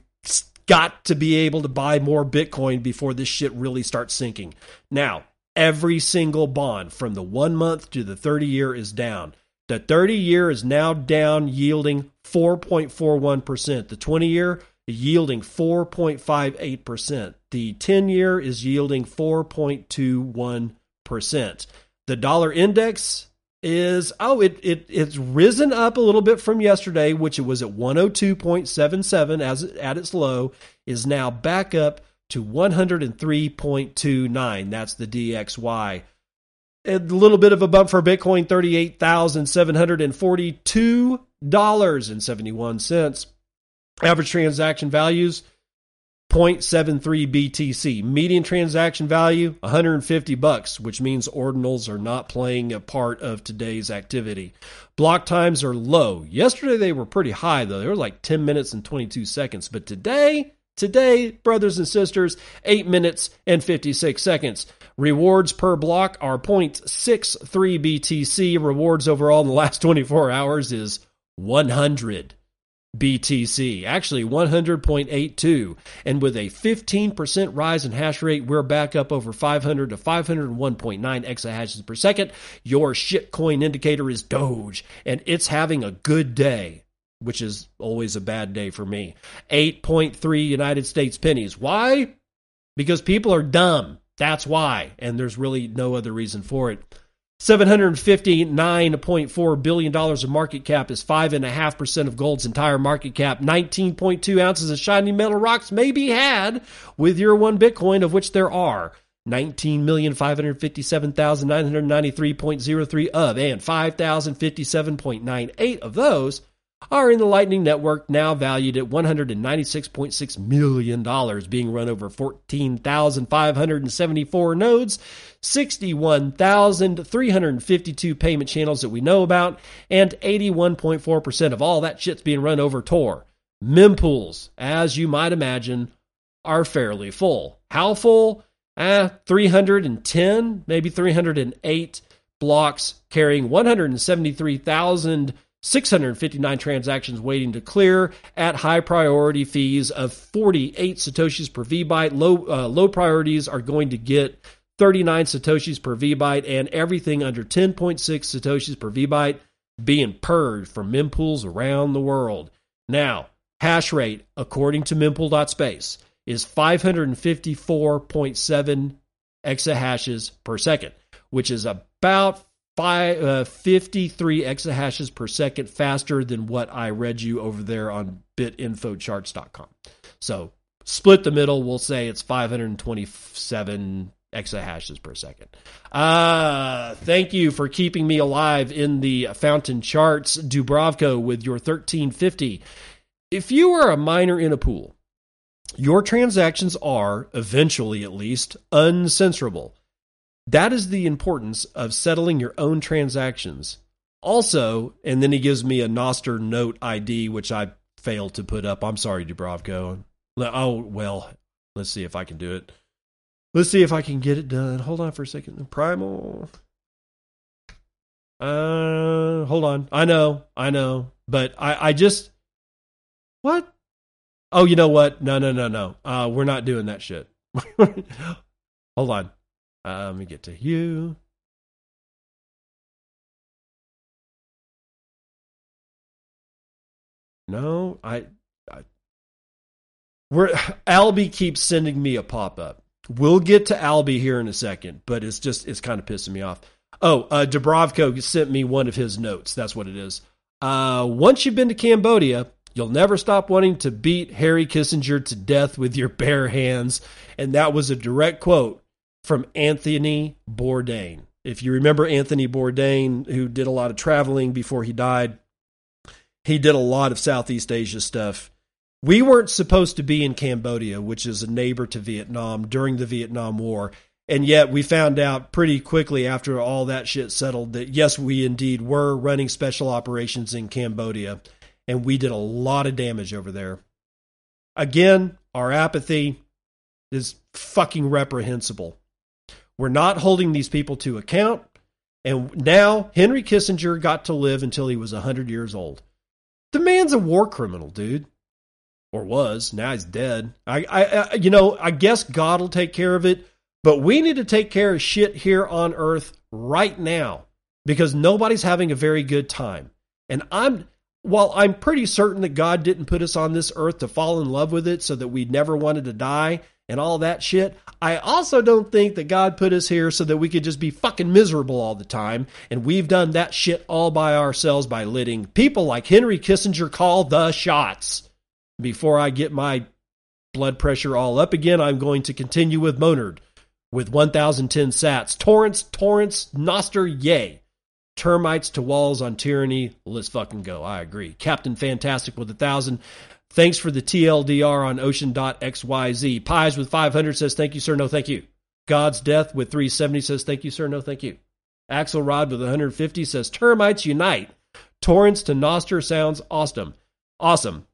got to be able to buy more Bitcoin before this shit really starts sinking. Now, every single bond from the one month to the 30 year is down. The 30 year is now down, yielding 4.41%. The 20 year yielding 4.58%. The 10 year is yielding 4.21%. The dollar index is oh it, it it's risen up a little bit from yesterday which it was at 102.77 as at its low is now back up to 103.29 that's the DXY a little bit of a bump for Bitcoin $38,742.71 average transaction values 0.73 BTC. Median transaction value 150 bucks, which means ordinals are not playing a part of today's activity. Block times are low. Yesterday they were pretty high though. They were like 10 minutes and 22 seconds, but today Today, brothers and sisters, 8 minutes and 56 seconds. Rewards per block are 0.63 BTC. Rewards overall in the last 24 hours is 100 BTC, actually 100.82. And with a 15% rise in hash rate, we're back up over 500 to 501.9 exahashes per second. Your shitcoin indicator is Doge, and it's having a good day, which is always a bad day for me. 8.3 United States pennies. Why? Because people are dumb. That's why. And there's really no other reason for it. $759.4 billion of market cap is 5.5% of gold's entire market cap. 19.2 ounces of shiny metal rocks may be had with your one Bitcoin, of which there are 19,557,993.03 of, and 5,057.98 of those are in the Lightning Network, now valued at $196.6 million, being run over 14,574 nodes, 61,352 payment channels that we know about, and 81.4% of all that shit's being run over Tor. Mempools, as you might imagine, are fairly full. How full? Eh, 310, maybe 308 blocks carrying 173,000 659 transactions waiting to clear at high priority fees of 48 satoshis per vbyte. Low uh, low priorities are going to get 39 satoshis per vbyte, and everything under 10.6 satoshis per vbyte being purged from mempools around the world. Now, hash rate according to mempool.space is 554.7 exahashes per second, which is about five, uh, 53 exahashes per second faster than what I read you over there on bitinfocharts.com. So split the middle, we'll say it's 527 exahashes per second. Uh, thank you for keeping me alive in the fountain charts, Dubrovko, with your 1350. If you are a miner in a pool, your transactions are, eventually at least, uncensorable. That is the importance of settling your own transactions. Also, and then he gives me a Nostr note ID, which I failed to put up. I'm sorry, Dubrovko. Oh, well, let's see if I can do it. Let's see if I can get it done. Hold on for a second. Primal. Uh, hold on. I know, I know, but I, I just what? Oh, you know what? No, no, no, no. Uh, we're not doing that shit. <laughs> hold on. Let me get to you. No, I, I we're Alby keeps sending me a pop up. We'll get to Alby here in a second, but it's just it's kind of pissing me off. Oh, uh, Dubrovko sent me one of his notes. That's what it is. Uh, once you've been to Cambodia, you'll never stop wanting to beat Harry Kissinger to death with your bare hands. And that was a direct quote from Anthony Bourdain. If you remember Anthony Bourdain, who did a lot of traveling before he died, he did a lot of Southeast Asia stuff. We weren't supposed to be in Cambodia, which is a neighbor to Vietnam, during the Vietnam War. And yet we found out pretty quickly after all that shit settled that yes, we indeed were running special operations in Cambodia. And we did a lot of damage over there. Again, our apathy is fucking reprehensible. We're not holding these people to account. And now Henry Kissinger got to live until he was 100 years old. The man's a war criminal, dude. Or was. Now he's dead. I, I, I you know, I guess God will take care of it. But we need to take care of shit here on earth right now because nobody's having a very good time. And I'm, while I'm pretty certain that God didn't put us on this earth to fall in love with it so that we never wanted to die, and all that shit. I also don't think that God put us here so that we could just be fucking miserable all the time. And we've done that shit all by ourselves by letting people like Henry Kissinger call the shots. Before I get my blood pressure all up again, I'm going to continue with Monard with 1010 sats. Torrance, Torrance, Nostr, yay. Termites to walls on tyranny. Let's fucking go. I agree. Captain Fantastic with a thousand. Thanks for the TLDR on ocean.xyz. Pies with 500 says, thank you, sir. No, thank you. God's Death with 370 says, thank you, sir. No, thank you. Axelrod with 150 says, termites unite. Torrents to Nostr sounds awesome. Awesome.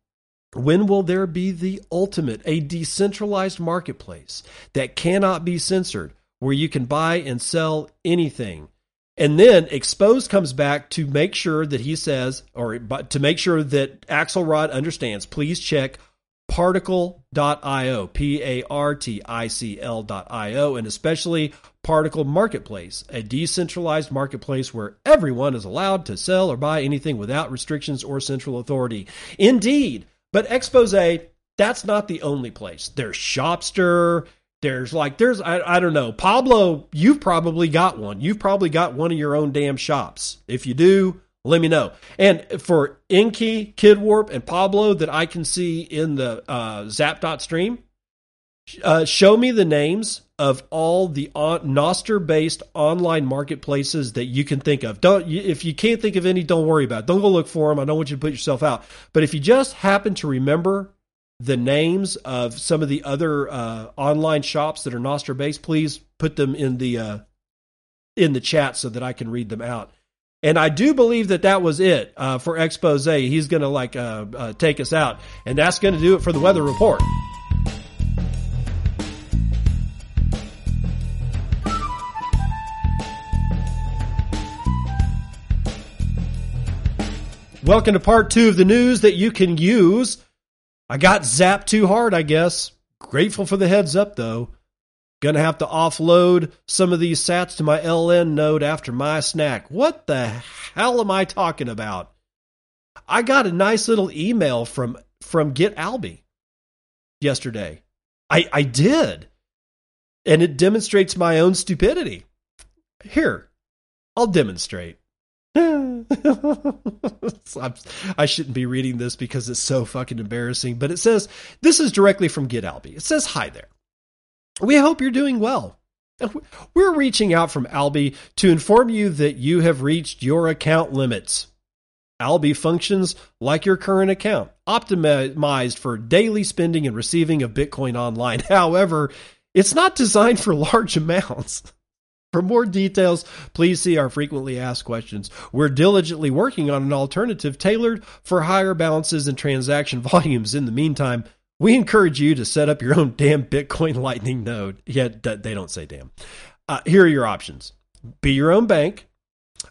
When will there be the ultimate, a decentralized marketplace that cannot be censored, where you can buy and sell anything? And then Exposed comes back to make sure that he says, or to make sure that Axelrod understands, please check particl.io, P A R T I C L.io, and especially Particl Marketplace, a decentralized marketplace where everyone is allowed to sell or buy anything without restrictions or central authority. Indeed, but Expose, that's not the only place. There's Shopstr. There's like, there's, I, I don't know. Pablo, you've probably got one. You've probably got one of your own damn shops. If you do, let me know. And for Inky, Kid Warp, and Pablo that I can see in the uh, Zap stream, uh, show me the names of all the on, Nostr based online marketplaces that you can think of. Don't if you can't think of any, don't worry about it. Don't go look for them. I don't want you to put yourself out. But if you just happen to remember the names of some of the other uh, online shops that are Nostr based, please put them in the uh, in the chat so that I can read them out. And I do believe that that was it uh, for expose. He's going to like uh, uh, take us out, and that's going to do it for the weather report. Welcome to part two of the news that you can use. I got zapped too hard, I guess. Grateful for the heads up, though. Gonna have to offload some of these sats to my LN node after my snack. What the hell am I talking about? I got a nice little email from from Get Alby yesterday. I I did. And it demonstrates my own stupidity. Here, I'll demonstrate. <laughs> I shouldn't be reading this because it's so fucking embarrassing, but it says this is directly from Get Alby. It says, Hi there. We hope you're doing well. We're reaching out from Alby to inform you that you have reached your account limits. Alby functions like your current account, optimized for daily spending and receiving of Bitcoin online. <laughs> However, it's not designed for large amounts. For more details, please see our frequently asked questions. We're diligently working on an alternative tailored for higher balances and transaction <laughs> volumes. In the meantime, we encourage you to set up your own damn Bitcoin Lightning node. Yeah, they don't say damn. Uh, here are your options: be your own bank.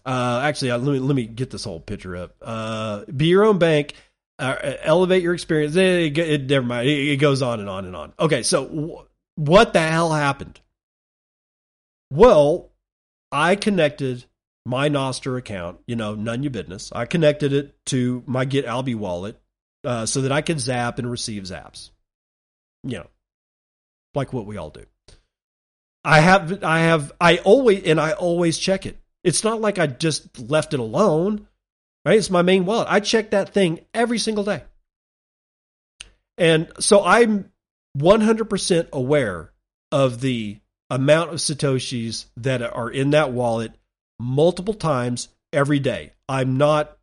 Uh, actually, uh, let me let me get this whole picture up. Uh, be your own bank. Uh, elevate your experience. It, it, it, never mind. It, goes on and on and on. Okay, so w- what the hell happened? Well, I connected my Nostr account, you know, none your business. I connected it to my Get Alby wallet uh, so that I could zap and receive zaps. You know, like what we all do. I have, I have, I always, and I always check it. It's not like I just left it alone, right? It's my main wallet. I check that thing every single day. And so I'm 100% aware of the amount of Satoshis that are in that wallet multiple times every day. I'm not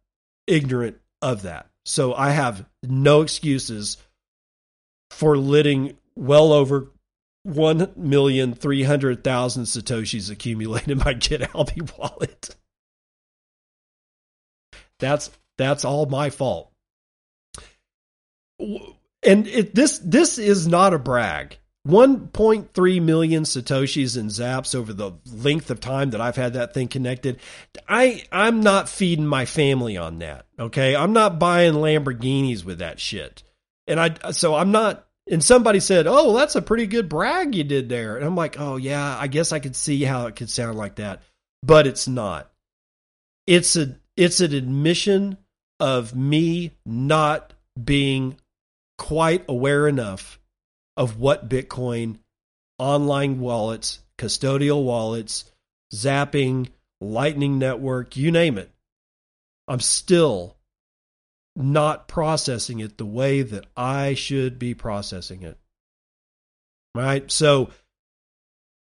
ignorant of that. So I have no excuses for letting well over 1,300,000 Satoshis accumulate in my <laughs> Get Alby wallet. That's that's all my fault. And it, this this is not a brag. 1.3 million satoshis and zaps over the length of time that I've had that thing connected. I I'm not feeding my family on that. Okay? I'm not buying Lamborghinis with that shit. And I so I'm not and somebody said, "Oh, that's a pretty good brag you did there." And I'm like, "Oh, yeah, I guess I could see how it could sound like that." But it's not. It's a it's an admission of me not being quite aware enough of what Bitcoin online wallets, custodial wallets, zapping, Lightning Network, you name it. I'm still not processing it the way that I should be processing it. Right? So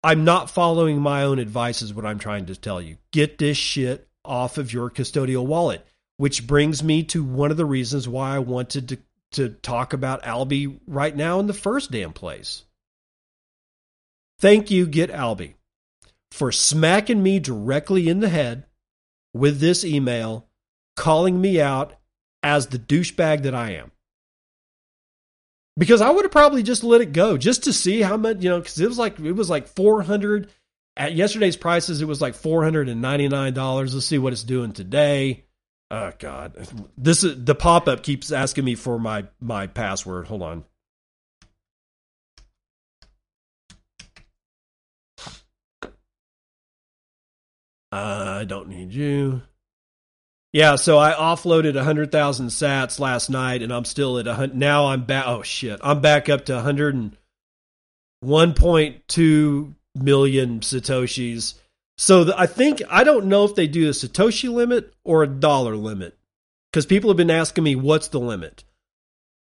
I'm not following my own advice, is what I'm trying to tell you. Get this shit off of your custodial wallet, which brings me to one of the reasons why I wanted to to talk about Alby right now in the first damn place. Thank you, Get Alby, for smacking me directly in the head with this email, calling me out as the douchebag that I am. because I would have probably just let it go just to see how much you know because it was like it was like four hundred at yesterday's prices. It was like four hundred and ninety nine dollars. Let's see what it's doing today. Oh God, this is the pop up keeps asking me for my my password. Hold on. I don't need you. Yeah, so I offloaded 100,000 sats last night and I'm still at a hundred. Now I'm back. Oh shit. I'm back up to 101.2 million Satoshis. So the, I think, I don't know if they do a Satoshi limit or a dollar limit because people have been asking me what's the limit.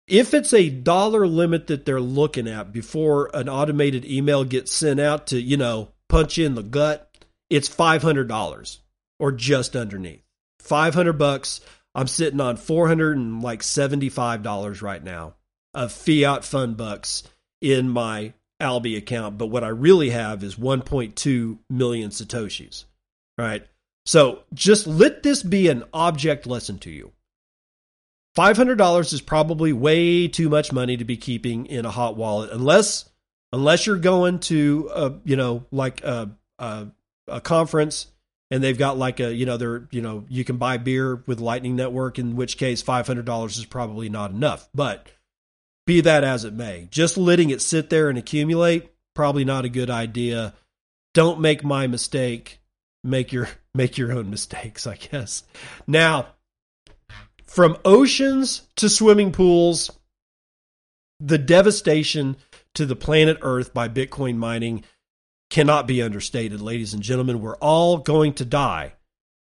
If it's a dollar limit that they're looking at before an automated email gets sent out to, you know, punch in the gut, it's $500 or just underneath. 500 bucks. I'm sitting on 400 and like $75 right now of fiat fund bucks in my Alby account, but what I really have is 1.2 million satoshis. Right? So, just let this be an object lesson to you. $500 is probably way too much money to be keeping in a hot wallet unless unless you're going to a, you know, like a, a a conference and they've got like a you know they're you know you can buy beer with lightning network in which case $500 is probably not enough but be that as it may just letting it sit there and accumulate probably not a good idea don't make my mistake make your <laughs> make your own mistakes i guess now from oceans to swimming pools the devastation to the planet earth by bitcoin mining cannot be understated, ladies and gentlemen. We're all going to die.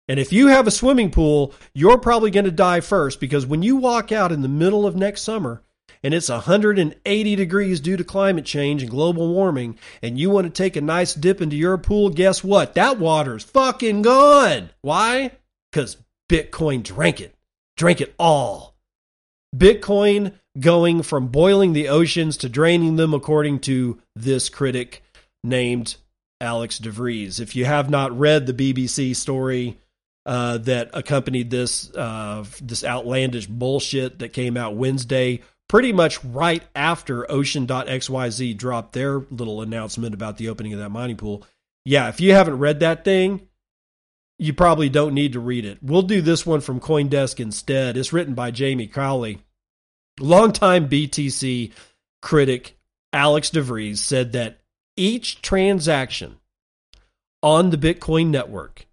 And if you have a swimming pool, you're probably going to die first because when you walk out in the middle of next summer and it's 180 degrees due to climate change and global warming, and you want to take a nice dip into your pool, guess what? That water's fucking gone. Why? Because Bitcoin drank it, drank it all. Bitcoin going from boiling the oceans to draining them, according to this critic named Alex DeVries. If you have not read the BBC story uh, that accompanied this uh, this outlandish bullshit that came out Wednesday, pretty much right after Ocean.xyz dropped their little announcement about the opening of that mining pool. Yeah, if you haven't read that thing, you probably don't need to read it. We'll do this one from Coindesk instead. It's written by Jamie Crawley. Longtime BTC critic Alex DeVries said that each transaction on the Bitcoin network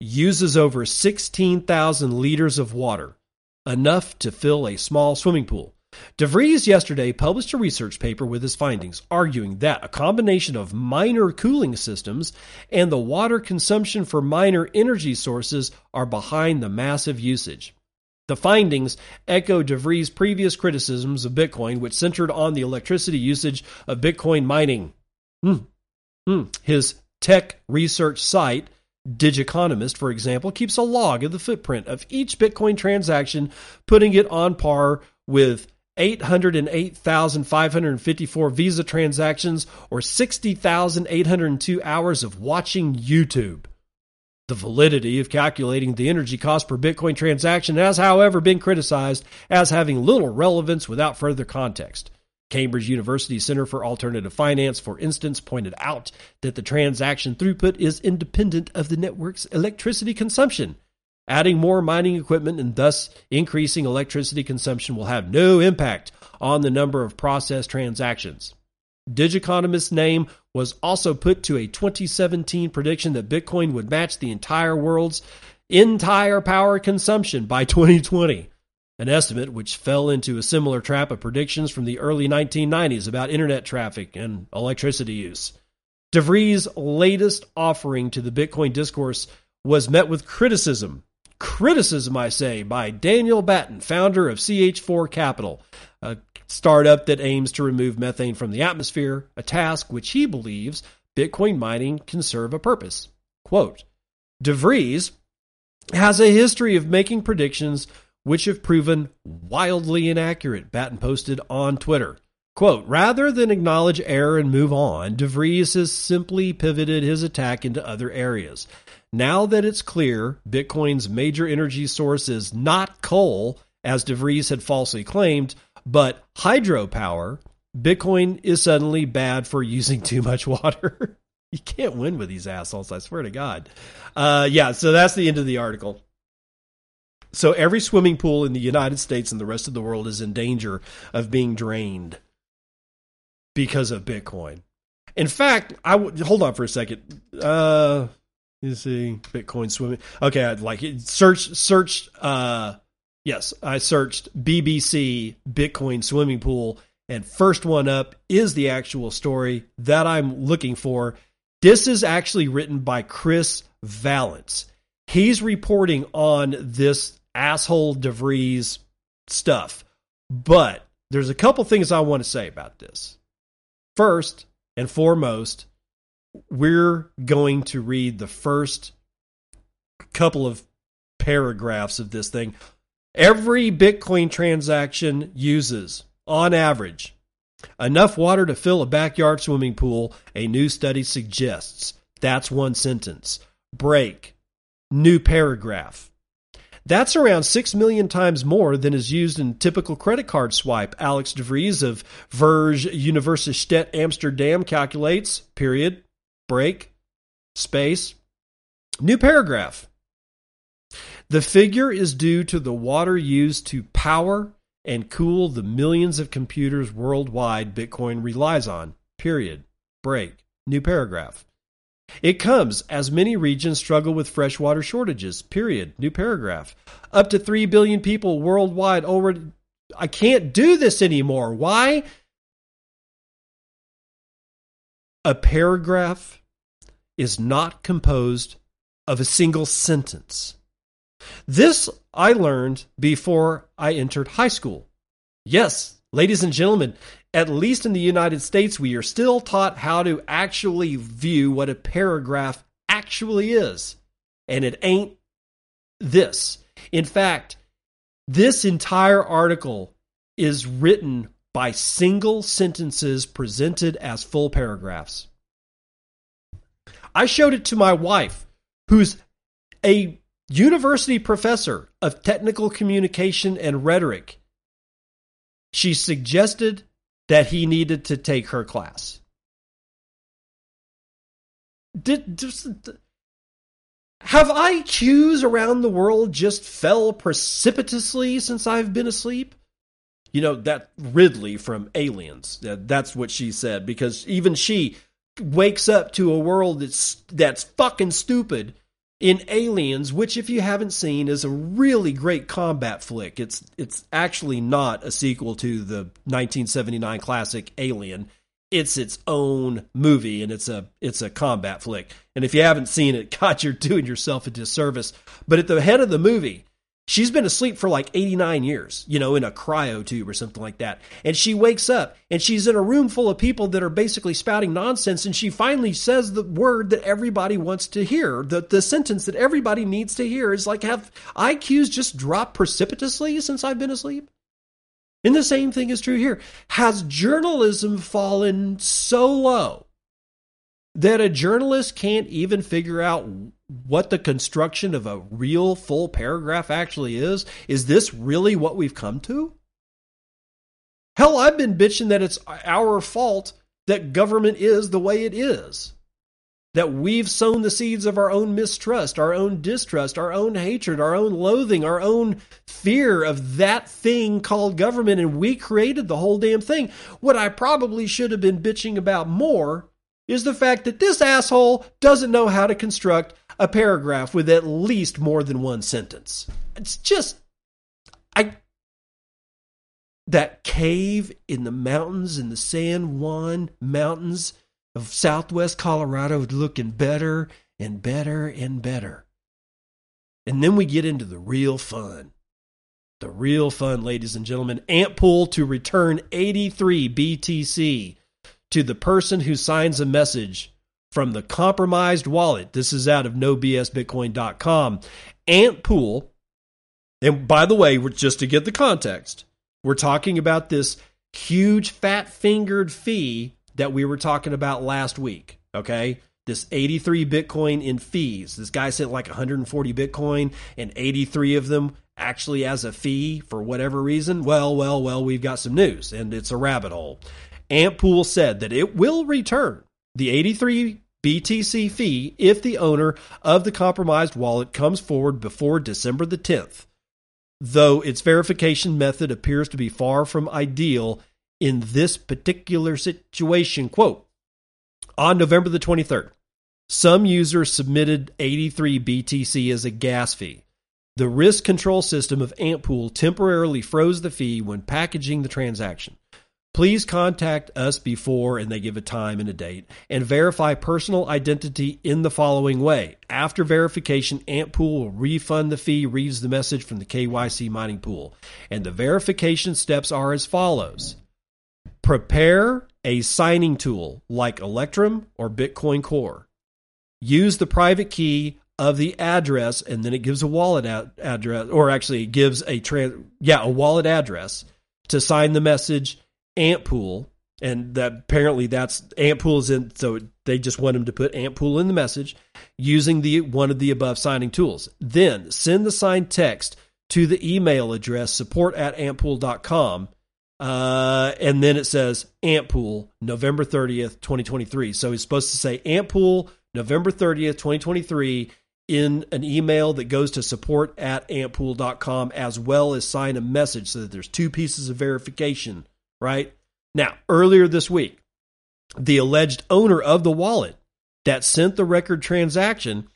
uses over 16,000 liters of water, enough to fill a small swimming pool. DeVries yesterday published a research paper with his findings, arguing that a combination of miner cooling systems and the water consumption for miner energy sources are behind the massive usage. The findings echo DeVries' previous criticisms of Bitcoin, which centered on the electricity usage of Bitcoin mining. Hmm. Hmm. His tech research site, Digiconomist, for example, keeps a log of the footprint of each Bitcoin transaction, putting it on par with 808,554 Visa transactions or 60,802 hours of watching YouTube. The validity of calculating the energy cost per Bitcoin transaction has, however, been criticized as having little relevance without further context. Cambridge University Center for Alternative Finance, for instance, pointed out that the transaction throughput is independent of the network's electricity consumption. Adding more mining equipment and thus increasing electricity consumption will have no impact on the number of processed transactions. Digiconomist's name was also put to a 2017 prediction that Bitcoin would match the entire world's entire power consumption by 2020 an estimate which fell into a similar trap of predictions from the early 1990s about internet traffic and electricity use. DeVries' latest offering to the Bitcoin discourse was met with criticism. Criticism, I say, by Daniel Batten, founder of CH4 Capital, a startup that aims to remove methane from the atmosphere, a task which he believes Bitcoin mining can serve a purpose. Quote, DeVries has a history of making predictions which have proven wildly inaccurate, Batten posted on Twitter. Quote, rather than acknowledge error and move on, DeVries has simply pivoted his attack into other areas. Now that it's clear Bitcoin's major energy source is not coal, as DeVries had falsely claimed, But hydropower, Bitcoin is suddenly bad for using too much water. <laughs> you can't win with these assholes, I swear to God. Uh, yeah, so that's the end of the article. So every swimming pool in the United States and the rest of the world is in danger of being drained because of Bitcoin. In fact, I w- hold on for a second. Uh, you see Bitcoin swimming. Okay, I'd like it. Search search. Uh, yes, I searched BBC Bitcoin swimming pool, and first one up is the actual story that I'm looking for. This is actually written by Chris Vallance. He's reporting on this asshole DeVries stuff, but there's a couple things I want to say about this. First and foremost, we're going to read the first couple of paragraphs of this thing. Every Bitcoin transaction uses, on average, enough water to fill a backyard swimming pool, a new study suggests. That's one sentence. Break. New paragraph. That's around 6 million times more than is used in typical credit card swipe. Alex DeVries of Vrije Universiteit Amsterdam calculates, period, break, space, new paragraph. The figure is due to the water used to power and cool the millions of computers worldwide Bitcoin relies on. Period. Break. New paragraph. It comes as many regions struggle with freshwater shortages. Period. New paragraph. Up to 3 billion people worldwide already. I can't do this anymore. Why? A paragraph is not composed of a single sentence. This I learned before I entered high school. Yes, ladies and gentlemen, at least in the United States, we are still taught how to actually view what a paragraph actually is. And it ain't this. In fact, this entire article is written by single sentences presented as full paragraphs. I showed it to my wife, who's a university professor of technical communication and rhetoric. She suggested that he needed to take her class. Did, just, have IQs around the world just fell precipitously since I've been asleep? You know, that Ridley from Aliens, that's what she said, because even she wakes up to a world that's, that's fucking stupid in Aliens, which if you haven't seen is a really great combat flick. It's it's actually not a sequel to the 1979 classic Alien. It's its own movie and it's a it's a combat flick. And if you haven't seen it, <laughs> God, you're doing yourself a disservice. But at the head of the movie, She's been asleep for like 89 years, you know, in a cryo tube or something like that. And she wakes up and she's in a room full of people that are basically spouting nonsense. And she finally says the word that everybody wants to hear. The, the sentence that everybody needs to hear is like, have IQs just dropped precipitously since I've been asleep? And the same thing is true here. Has journalism fallen so low that a journalist can't even figure out what the construction of a real full paragraph actually is? Is this really what we've come to? Hell, I've been bitching that it's our fault that government is the way it is. That we've sown the seeds of our own mistrust, our own distrust, our own hatred, our own loathing, our own fear of that thing called government, and we created the whole damn thing. What I probably should have been bitching about more is the fact that this asshole doesn't know how to construct a paragraph with at least more than one sentence. It's just I that cave in the mountains in the San Juan Mountains of southwest Colorado looking better and better and better. And then we get into the real fun. The real fun, ladies and gentlemen. Antpool to return 83 BTC to the person who signs a message from the compromised wallet. This is out of nobsbitcoin.com. Antpool, and by the way, just to get the context, we're talking about this huge fat fingered fee that we were talking about last week. Okay. This 83 Bitcoin in fees. This guy sent like 140 Bitcoin, and 83 of them actually as a fee for whatever reason, well, well, well, we've got some news and it's a rabbit hole. Antpool said that it will return the 83 BTC fee if the owner of the compromised wallet comes forward before December the 10th, though its verification method appears to be far from ideal in this particular situation. Quote, on November the 23rd, some users submitted 83 BTC as a gas fee. The risk control system of Antpool temporarily froze the fee when packaging the transaction. Please contact us before, and they give a time and a date, and verify personal identity in the following way. After verification, Antpool will refund the fee, reads the message from the KYC mining pool. And the verification steps are as follows Prepare a signing tool like Electrum or Bitcoin Core. Use the private key of the address, and then it gives a wallet ad- address, or actually it gives a trans, yeah, a wallet address to sign the message Antpool, and that apparently that's Antpool is in. So they just want him to put Antpool in the message using the one of the above signing tools. Then send the signed text to the email address support at antpool.com. Uh, and then it says Antpool, November 30th, 2023. So he's supposed to say Antpool, November 30th, 2023 in an email that goes to support at antpool.com as well as sign a message so that there's two pieces of verification right? Now, earlier this week, the alleged owner of the wallet that sent the record transaction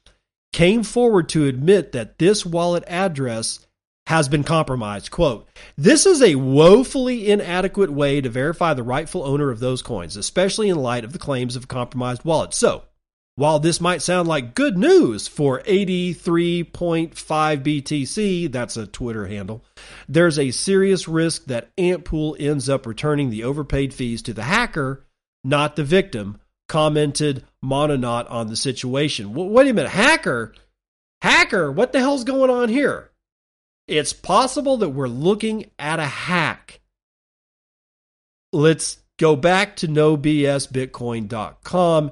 came forward to admit that this wallet address has been compromised. Quote, this is a woefully inadequate way to verify the rightful owner of those coins, especially in light of the claims of a compromised wallet. So, while this might sound like good news for 83.5 BTC, that's a Twitter handle, there's a serious risk that Antpool ends up returning the overpaid fees to the hacker, not the victim, commented Mononaut on the situation. wait a minute, hacker? Hacker, what the hell's going on here? It's possible that we're looking at a hack. Let's go back to nobsbitcoin.com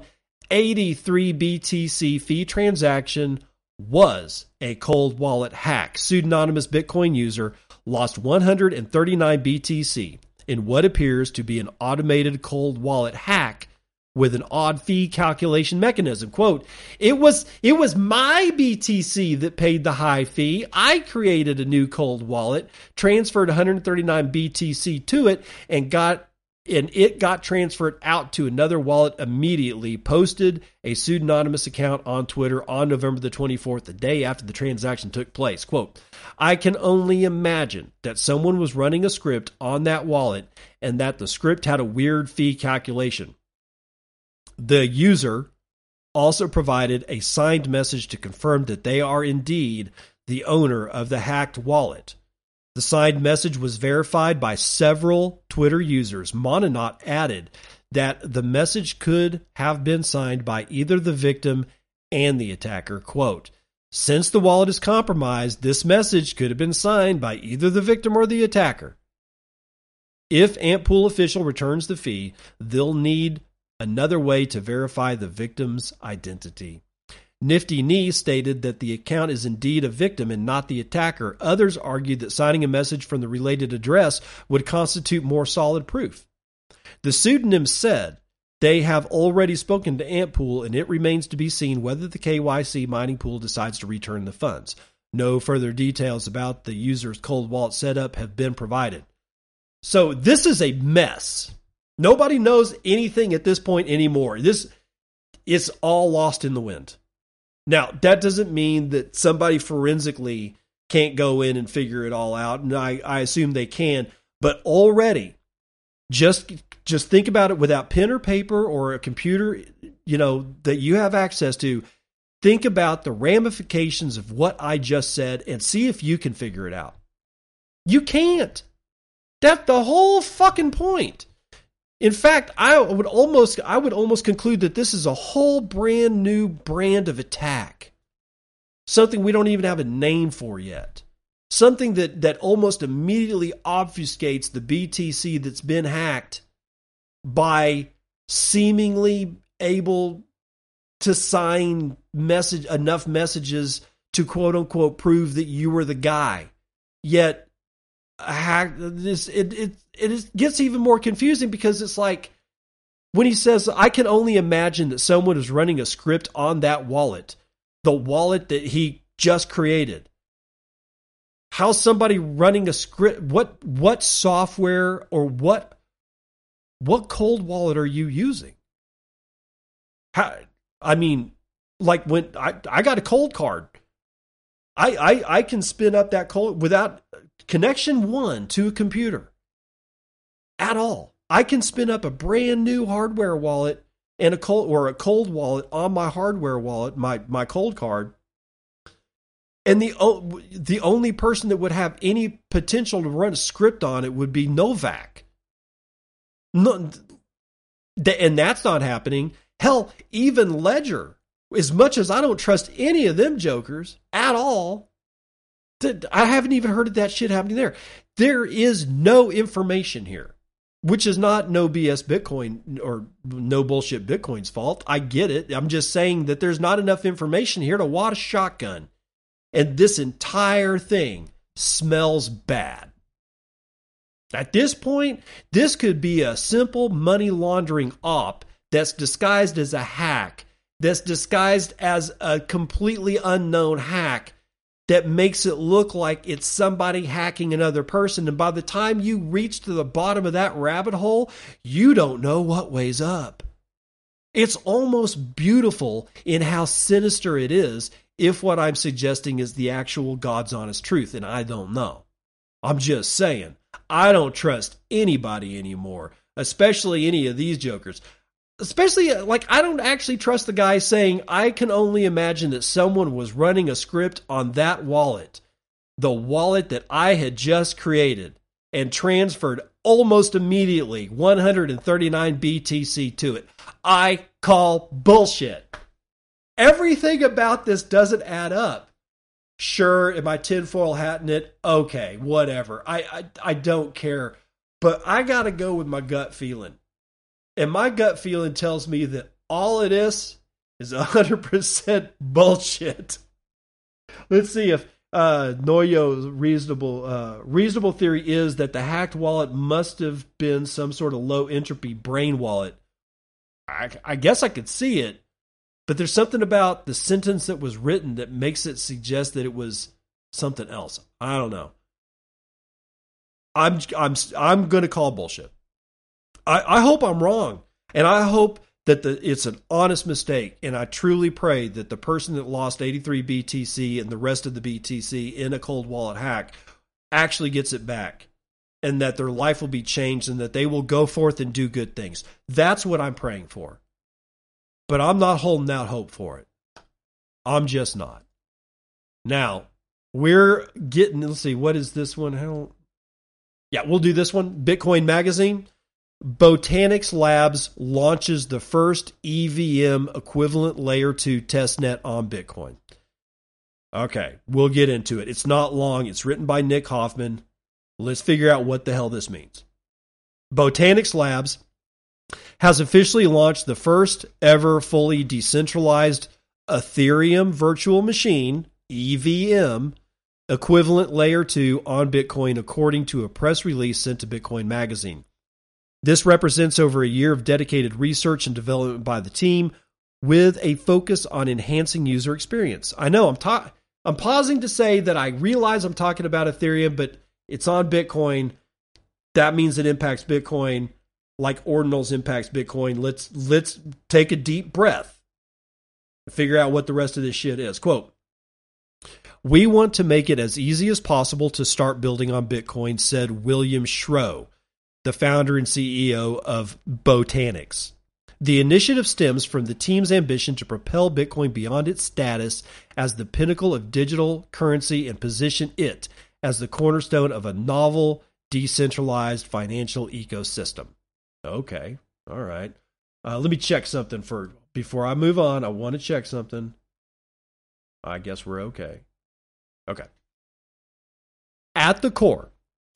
83 BTC fee transaction was a cold wallet hack. Pseudonymous Bitcoin user lost 139 BTC in what appears to be an automated cold wallet hack with an odd fee calculation mechanism. Quote, it was it was my BTC that paid the high fee. I created a new cold wallet, transferred 139 BTC to it and got and it got transferred out to another wallet immediately, posted a pseudonymous account on Twitter on November the 24th, the day after the transaction took place. Quote, I can only imagine that someone was running a script on that wallet and that the script had a weird fee calculation. The user also provided a signed message to confirm that they are indeed the owner of the hacked wallet. The signed message was verified by several Twitter users. Mononaut added that the message could have been signed by either the victim and the attacker. Quote, since the wallet is compromised, this message could have been signed by either the victim or the attacker. If Antpool official returns the fee, they'll need another way to verify the victim's identity. Nifty Knee stated that the account is indeed a victim and not the attacker. Others argued that signing a message from the related address would constitute more solid proof. The pseudonym said they have already spoken to Antpool and it remains to be seen whether the KYC mining pool decides to return the funds. No further details about the user's cold wallet setup have been provided. So this is a mess. Nobody knows anything at this point anymore. This is all lost in the wind. Now, that doesn't mean that somebody forensically can't go in and figure it all out, and I, I assume they can. But already, just just think about it without pen or paper or a computer, you know, that you have access to. Think about the ramifications of what I just said and see if you can figure it out. You can't. That's the whole fucking point. In fact, I would almost I would almost conclude that this is a whole brand new brand of attack. Something we don't even have a name for yet. Something that that almost immediately obfuscates the BTC that's been hacked by seemingly able to sign message enough messages to quote unquote prove that you were the guy Yet, hack this it it it is, gets even more confusing because it's like when he says, "I can only imagine that someone is running a script on that wallet, the wallet that he just created." How's somebody running a script? What what software or what what cold wallet are you using? How, I mean, like when I, I got a Coldcard. I, I I can spin up that cold without connection one to a computer at all. I can spin up a brand new hardware wallet and a cold or a cold wallet on my hardware wallet, my my cold card. And the the only person that would have any potential to run a script on it would be Novak. No, and that's not happening. Hell, even Ledger, as much as I don't trust any of them jokers at all, I haven't even heard of that shit happening there. There is no information here, which is not no BS Bitcoin or no bullshit Bitcoin's fault. I get it. I'm just saying that there's not enough information here to wad a shotgun. And this entire thing smells bad. At this point, this could be a simple money laundering op that's disguised as a hack, that's disguised as a completely unknown hack that makes it look like it's somebody hacking another person. And by the time you reach to the bottom of that rabbit hole, you don't know what way's up. It's almost beautiful in how sinister it is if what I'm suggesting is the actual God's honest truth, and I don't know. I'm just saying. I don't trust anybody anymore, especially any of these jokers. Especially, uh, like, I don't actually trust the guy saying, I can only imagine that someone was running a script on that wallet, the wallet that I had just created, and transferred almost immediately 139 BTC to it. I call bullshit. Everything about this doesn't add up. Sure, am I tinfoil hatting it? Okay, whatever. I, I I don't care. But I gotta go with my gut feeling. And my gut feeling tells me that all it is <laughs> is hundred percent bullshit. Let's see if uh, Noyo's reasonable uh, reasonable theory is that the hacked wallet must have been some sort of low entropy brain wallet. I, I guess I could see it, but there's something about the sentence that was written that makes it suggest that it was something else. I don't know. I'm I'm I'm going to call bullshit. I, I hope I'm wrong, and I hope that the, it's an honest mistake. And I truly pray that the person that lost 83 BTC and the rest of the BTC in a cold wallet hack actually gets it back, and that their life will be changed, and that they will go forth and do good things. That's what I'm praying for but I'm not holding out hope for it. I'm just not. Now, we're getting, let's see, what is this one? Yeah, we'll do this one. Bitcoin Magazine. Botanix Labs launches the first EVM equivalent layer 2 testnet on Bitcoin. Okay, we'll get into it. It's not long. It's written by Nick Hoffman. Let's figure out what the hell this means. Botanix Labs has officially launched the first ever fully decentralized Ethereum virtual machine, EVM, equivalent layer 2 on Bitcoin, according to a press release sent to Bitcoin Magazine. This represents over a year of dedicated research and development by the team with a focus on enhancing user experience. I know I'm ta- I'm pausing to say that I realize I'm talking about Ethereum, but it's on Bitcoin. That means it impacts Bitcoin like ordinals impacts Bitcoin. Let's let's take a deep breath and figure out what the rest of this shit is. Quote We want to make it as easy as possible to start building on Bitcoin, said William Schroé, the founder and CEO of Botanix. The initiative stems from the team's ambition to propel Bitcoin beyond its status as the pinnacle of digital currency and position it as the cornerstone of a novel, decentralized financial ecosystem. Okay. All right. Uh, let me check something for before I move on. I want to check something. I guess we're okay. Okay. At the core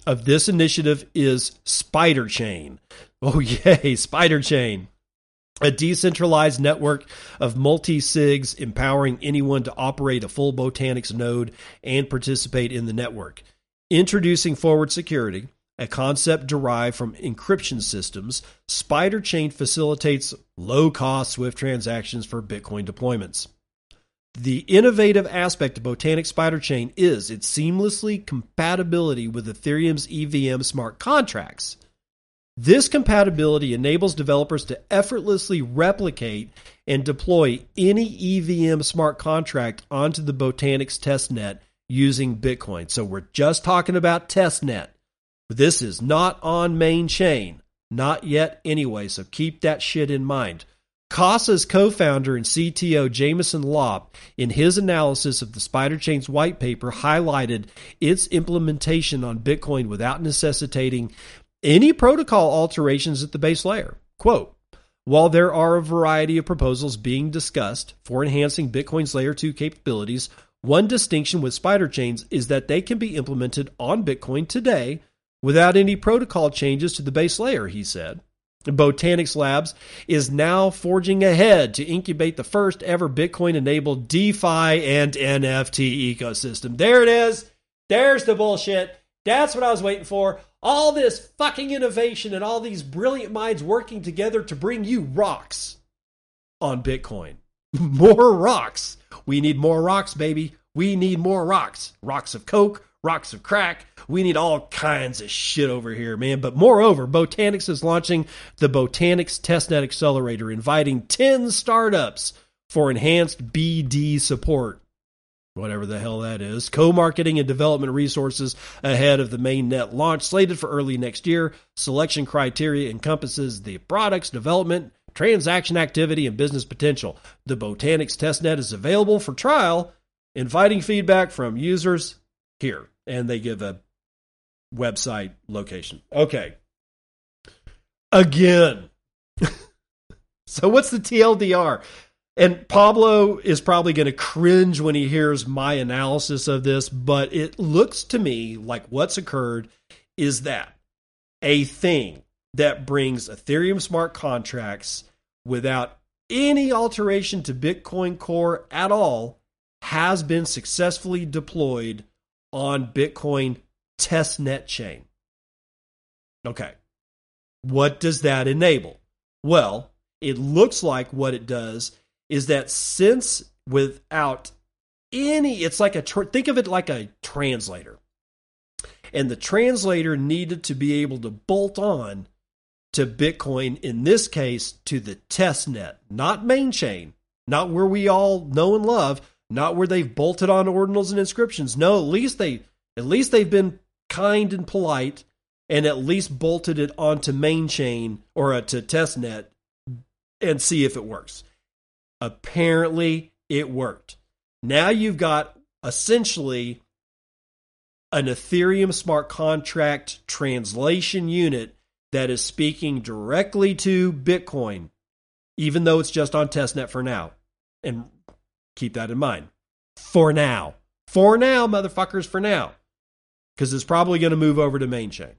of this initiative is Spider Chain. Oh, <laughs> yay, Spider Chain. A decentralized network of multi SIGs empowering anyone to operate a full Botanix node and participate in the network. Introducing forward security, a concept derived from encryption systems, Spider Chain facilitates low cost Swift transactions for Bitcoin deployments. The innovative aspect of Botanix Spider Chain is its seamlessly compatibility with Ethereum's EVM smart contracts. This compatibility enables developers to effortlessly replicate and deploy any EVM smart contract onto the Botanix testnet using Bitcoin. So we're just talking about testnet. This is not on main chain. Not yet anyway, so keep that shit in mind. Casa's co-founder and CTO Jameson Lopp, in his analysis of the Spider Chain's white paper, highlighted its implementation on Bitcoin without necessitating any protocol alterations at the base layer. Quote, while there are a variety of proposals being discussed for enhancing Bitcoin's layer 2 capabilities, one distinction with spider chains is that they can be implemented on Bitcoin today without any protocol changes to the base layer, he said. Botanix Labs is now forging ahead to incubate the first ever Bitcoin enabled DeFi and NFT ecosystem. There it is. There's the bullshit. That's what I was waiting for. All this fucking innovation and all these brilliant minds working together to bring you rocks on Bitcoin. <laughs> more rocks. We need more rocks, baby. We need more rocks. Rocks of coke, rocks of crack. We need all kinds of shit over here, man. But moreover, Botanix is launching the Botanix Testnet Accelerator, inviting 10 startups for enhanced BD support. Whatever the hell that is. Co marketing and development resources ahead of the mainnet launch slated for early next year. Selection criteria encompasses the product's development, transaction activity, and business potential. The Botanix testnet is available for trial, inviting feedback from users here and they give a website location. Okay. Again. <laughs> so what's the TLDR? And Pablo is probably going to cringe when he hears my analysis of this, but it looks to me like what's occurred is that a thing that brings Ethereum smart contracts without any alteration to Bitcoin Core at all has been successfully deployed on Bitcoin testnet chain. Okay. What does that enable? Well, it looks like what it does is that since without any, it's like a, think of it like a translator. And the translator needed to be able to bolt on to Bitcoin, in this case, to the test net, not main chain, not where we all know and love, not where they've bolted on ordinals and inscriptions. No, at least they at least they've been kind and polite and at least bolted it onto main chain or uh, to testnet and see if it works. Apparently, it worked. Now you've got essentially an Ethereum smart contract translation unit that is speaking directly to Bitcoin, even though it's just on testnet for now. And Keep that in mind. For now. For now, motherfuckers, for now. Because it's probably going to move over to main chain.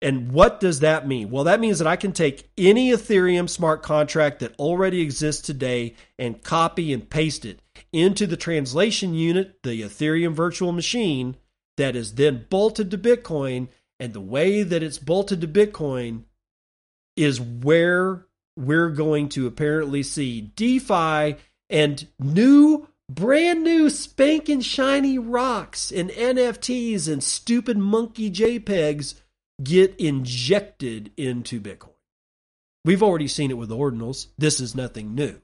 And what does that mean? Well, that means that I can take any Ethereum smart contract that already exists today and copy and paste it into the translation unit, the Ethereum virtual machine, that is then bolted to Bitcoin. And the way that it's bolted to Bitcoin is where we're going to apparently see DeFi and new, brand new spanking shiny rocks and NFTs and stupid monkey JPEGs get injected into Bitcoin. We've already seen it with ordinals. This is nothing new.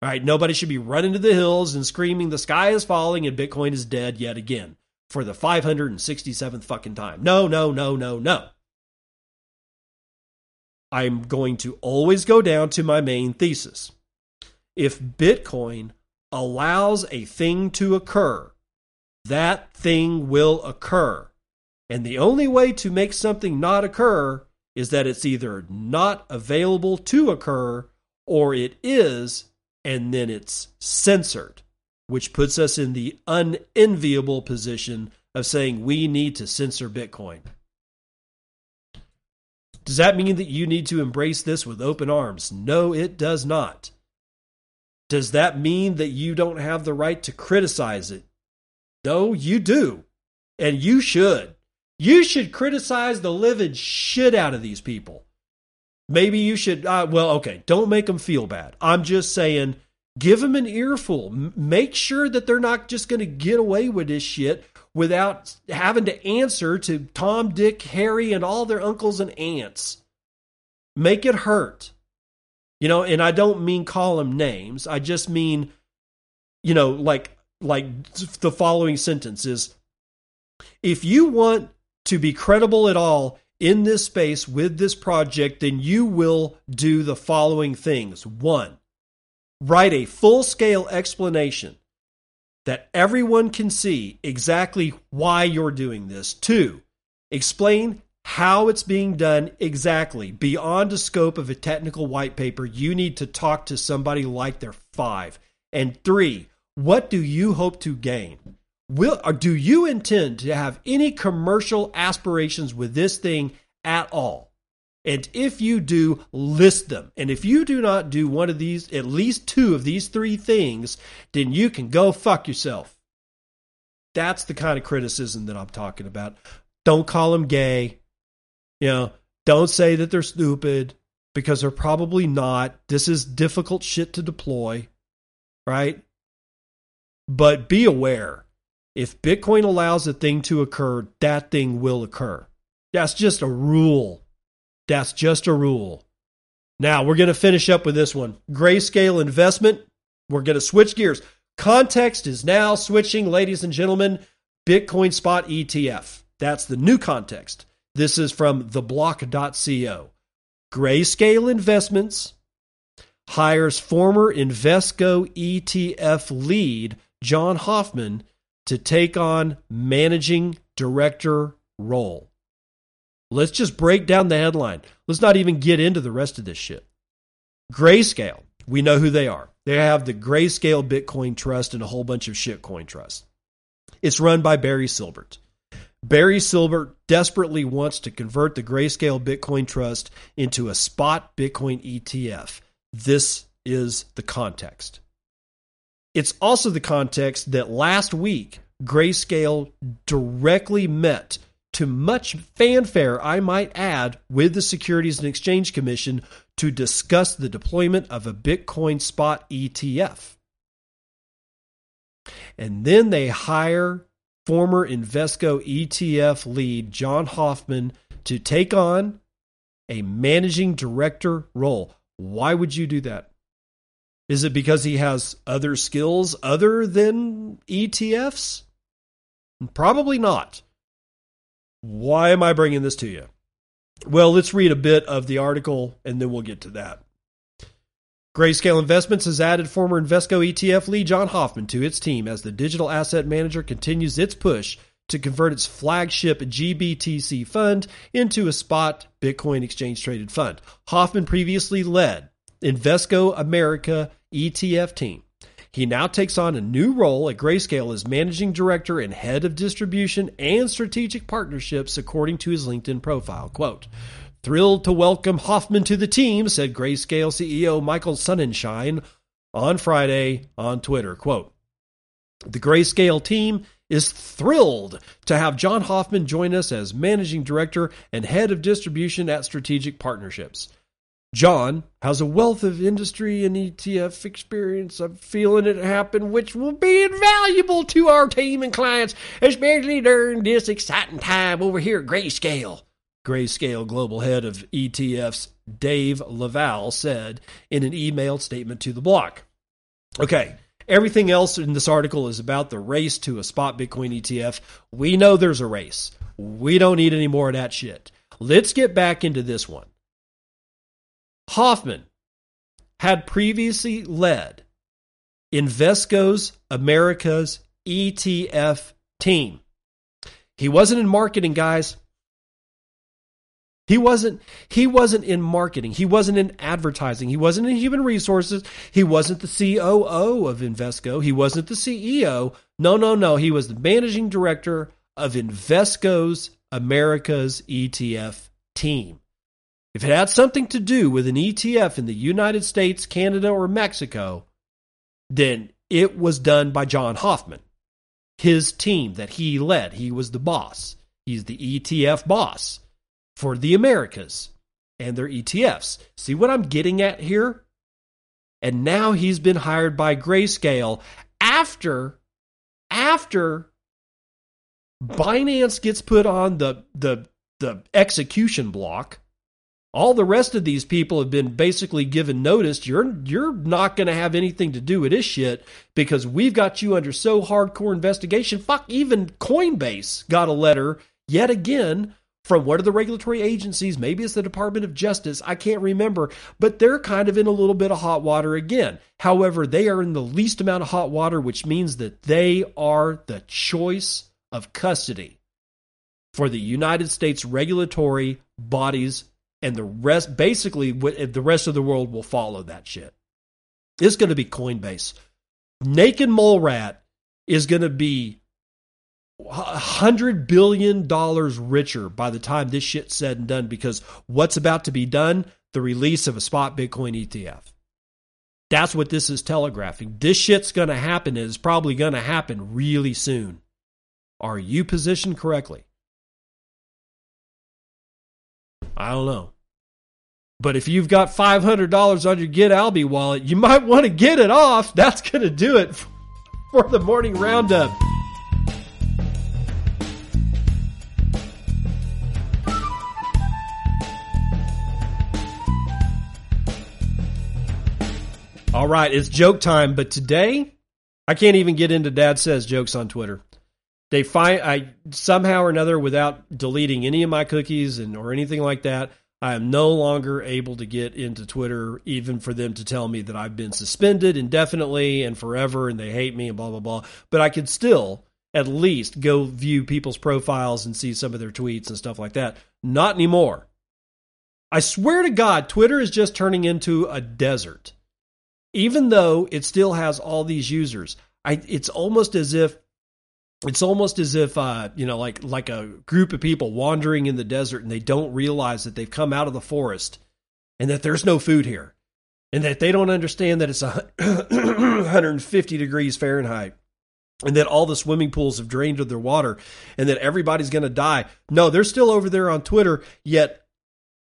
All right, nobody should be running to the hills and screaming, the sky is falling and Bitcoin is dead yet again for the 567th fucking time. No, no, no, no, no. I'm going to always go down to my main thesis if Bitcoin allows a thing to occur, that thing will occur. And the only way to make something not occur is that it's either not available to occur or it is, and then it's censored, which puts us in the unenviable position of saying we need to censor Bitcoin. Does that mean that you need to embrace this with open arms? No, it does not. Does that mean that you don't have the right to criticize it? No, you do. And you should. You should criticize the living shit out of these people. Maybe you should, uh, well, okay, don't make them feel bad. I'm just saying, give them an earful. M- make sure that they're not just going to get away with this shit without having to answer to Tom, Dick, Harry, and all their uncles and aunts. Make it hurt. You know, and I don't mean call them names. I just mean, you know, like like the following sentence is if you want to be credible at all in this space with this project, then you will do the following things. One, write a full scale explanation that everyone can see exactly why you're doing this. Two, explain how it's being done exactly beyond the scope of a technical white paper. You need to talk to somebody like they're five. And three, what do you hope to gain? Will or do you intend to have any commercial aspirations with this thing at all? And if you do, list them. And if you do not do one of these, at least two of these three things, then you can go fuck yourself. That's the kind of criticism that I'm talking about. Don't call them gay. You know, don't say that they're stupid because they're probably not. This is difficult shit to deploy, right? But be aware if Bitcoin allows a thing to occur, that thing will occur. That's just a rule. That's just a rule. Now, we're going to finish up with this one grayscale investment. We're going to switch gears. Context is now switching, ladies and gentlemen. Bitcoin spot ETF. That's the new context. This is from theblock.co. Grayscale Investments hires former Invesco ETF lead John Hoffman to take on managing director role. Let's just break down the headline. Let's not even get into the rest of this shit. Grayscale, we know who they are. They have the Grayscale Bitcoin Trust and a whole bunch of shitcoin trusts. It's run by Barry Silbert. Barry Silbert desperately wants to convert the Grayscale Bitcoin Trust into a spot Bitcoin ETF. This is the context. It's also the context that last week, Grayscale directly met to much fanfare, I might add, with the Securities and Exchange Commission to discuss the deployment of a Bitcoin spot ETF. And then they hire former Invesco ETF lead John Hoffman to take on a managing director role. Why would you do that? Is it because he has other skills other than ETFs? Probably not. Why am I bringing this to you? Well, let's read a bit of the article and then we'll get to that. Grayscale Investments has added former Invesco ETF lead John Hoffman to its team as the digital asset manager continues its push to convert its flagship GBTC fund into a spot Bitcoin exchange traded fund. Hoffman previously led Invesco America ETF team. He now takes on a new role at Grayscale as managing director and head of distribution and strategic partnerships, according to his LinkedIn profile. Quote, Thrilled to welcome Hoffman to the team, said Grayscale CEO Michael Sonnenshein on Friday on Twitter. Quote, the Grayscale team is thrilled to have John Hoffman join us as managing director and head of distribution at Strategic Partnerships. John has a wealth of industry and ETF experience. I'm feeling it happen, which will be invaluable to our team and clients, especially during this exciting time over here at Grayscale. Grayscale Global Head of ETFs Dave LaValle said in an emailed statement to the block. Okay, everything else in this article is about the race to a spot Bitcoin ETF. We know there's a race. We don't need any more of that shit. Let's get back into this one. Hoffman had previously led Invesco's America's ETF team. He wasn't in marketing, guys. He wasn't he wasn't in marketing. He wasn't in advertising. He wasn't in human resources. He wasn't the COO of Invesco. He wasn't the CEO. No, no, no. He was the managing director of Invesco's America's ETF team. If it had something to do with an ETF in the United States, Canada, or Mexico, then it was done by John Hoffman. his team that he led. He was the boss. He's the ETF boss for the Americas and their ETFs. See what I'm getting at here? And now he's been hired by Grayscale after after Binance gets put on the the the execution block. All the rest of these people have been basically given notice. You're you're not going to have anything to do with this shit because we've got you under so hardcore investigation. Fuck, even Coinbase got a letter yet again from what are the regulatory agencies? Maybe it's the Department of Justice. I can't remember, but they're kind of in a little bit of hot water again. However, they are in the least amount of hot water, which means that they are the choice of custody for the United States regulatory bodies and the rest basically the rest of the world will follow that shit. It's going to be Coinbase. Naked Mole Rat is going to be hundred billion dollars richer by the time this shit's said and done because what's about to be done? The release of a spot bitcoin etf that's what this is telegraphing. This shit's going to happen and it's probably going to happen really soon. Are you positioned correctly? I don't know. But if you've got $500 on your Get Alby wallet, you might want to get it off. That's going to do it <laughs> for the morning roundup. All right, it's joke time, but today I can't even get into Dad says jokes on Twitter. They find I somehow or another without deleting any of my cookies and or anything like that. I am no longer able to get into Twitter, even for them to tell me that I've been suspended indefinitely and forever and they hate me and blah, blah, blah. But I could still at least go view people's profiles and see some of their tweets and stuff like that. Not anymore. I swear to God, Twitter is just turning into a desert even though it still has all these users, I, it's almost as if it's almost as if uh, you know, like like a group of people wandering in the desert and they don't realize that they've come out of the forest and that there's no food here, and that they don't understand that it's 150 <clears throat> degrees Fahrenheit, and that all the swimming pools have drained of their water, and that everybody's going to die. No, they're still over there on Twitter, yet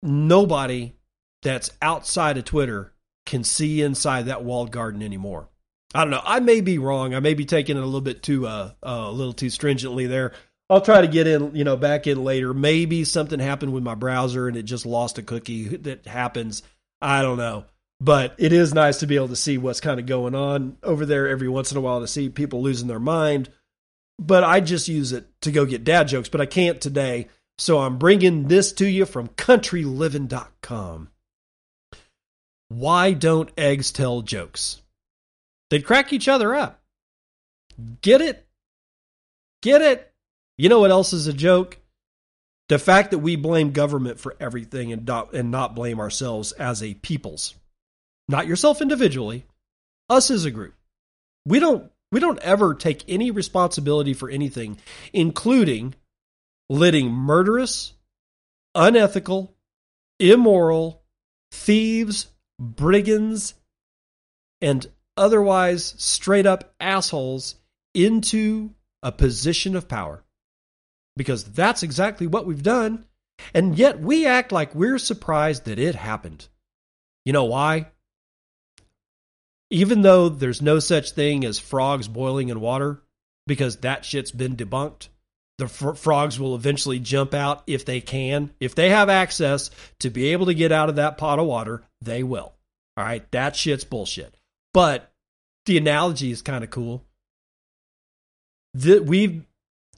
nobody that's outside of Twitter can see inside that walled garden anymore. I don't know. I may be wrong. I may be taking it a little bit too uh, uh, a little too stringently there. I'll try to get in, you know, back in later. Maybe something happened with my browser and it just lost a cookie. <laughs> That happens. I don't know. But it is nice to be able to see what's kind of going on over there every once in a while to see people losing their mind. But I just use it to go get dad jokes, but I can't today. So I'm bringing this to you from countryliving.com. Why don't eggs tell jokes? They'd crack each other up. Get it? Get it? You know what else is a joke? The fact that we blame government for everything and not, and not blame ourselves as a peoples. Not yourself individually, us as a group. We don't we don't ever take any responsibility for anything, including letting murderous, unethical, immoral, thieves, brigands, and otherwise straight up assholes into a position of power. Because that's exactly what we've done. And yet we act like we're surprised that it happened. You know why? Even though there's no such thing as frogs boiling in water, because that shit's been debunked, the fr- frogs will eventually jump out if they can. If they have access to be able to get out of that pot of water, they will. All right, that shit's bullshit. But the analogy is kind of cool. That we've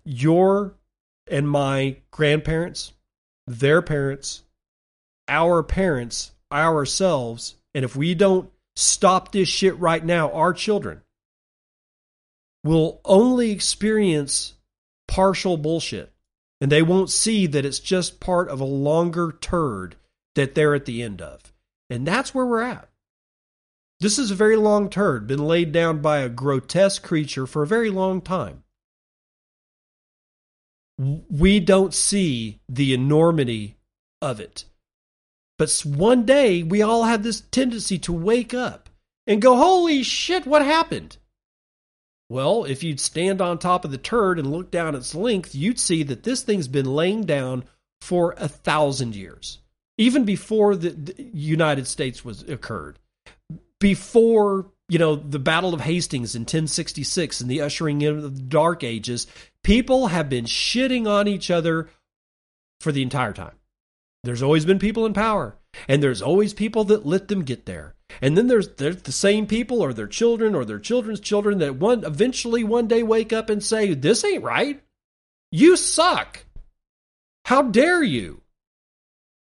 your and my grandparents, their parents, our parents, ourselves, and if we don't stop this shit right now, our children will only experience partial bullshit. And they won't see that it's just part of a longer turd that they're at the end of. And that's where we're at. This is a very long turd, been laid down by a grotesque creature for a very long time. We don't see the enormity of it. But one day, we all have this tendency to wake up and go, Holy shit, what happened? Well, if you'd stand on top of the turd and look down its length, you'd see that this thing's been laying down for a thousand years, even before the, the United States was occurred, before you know the Battle of Hastings in 1066 and the ushering in of the Dark Ages. People have been shitting on each other for the entire time. There's always been people in power, and there's always people that let them get there. And then there's there's the same people or their children or their children's children that one eventually one day wake up and say, "This ain't right. You suck. How dare you?"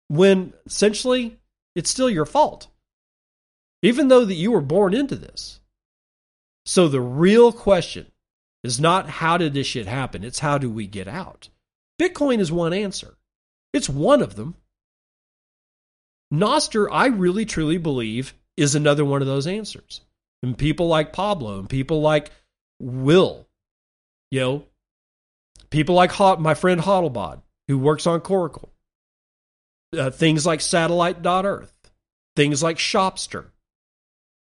When essentially it's still your fault. Even though that you were born into this. So the real question is not how did this shit happen? It's how do we get out? Bitcoin is one answer. It's one of them. Nostr, I really truly believe, is another one of those answers. And people like Pablo and people like Will, you know, people like my friend Hodlbod, who works on Coracle, uh, things like Satellite.earth, things like Shopstr,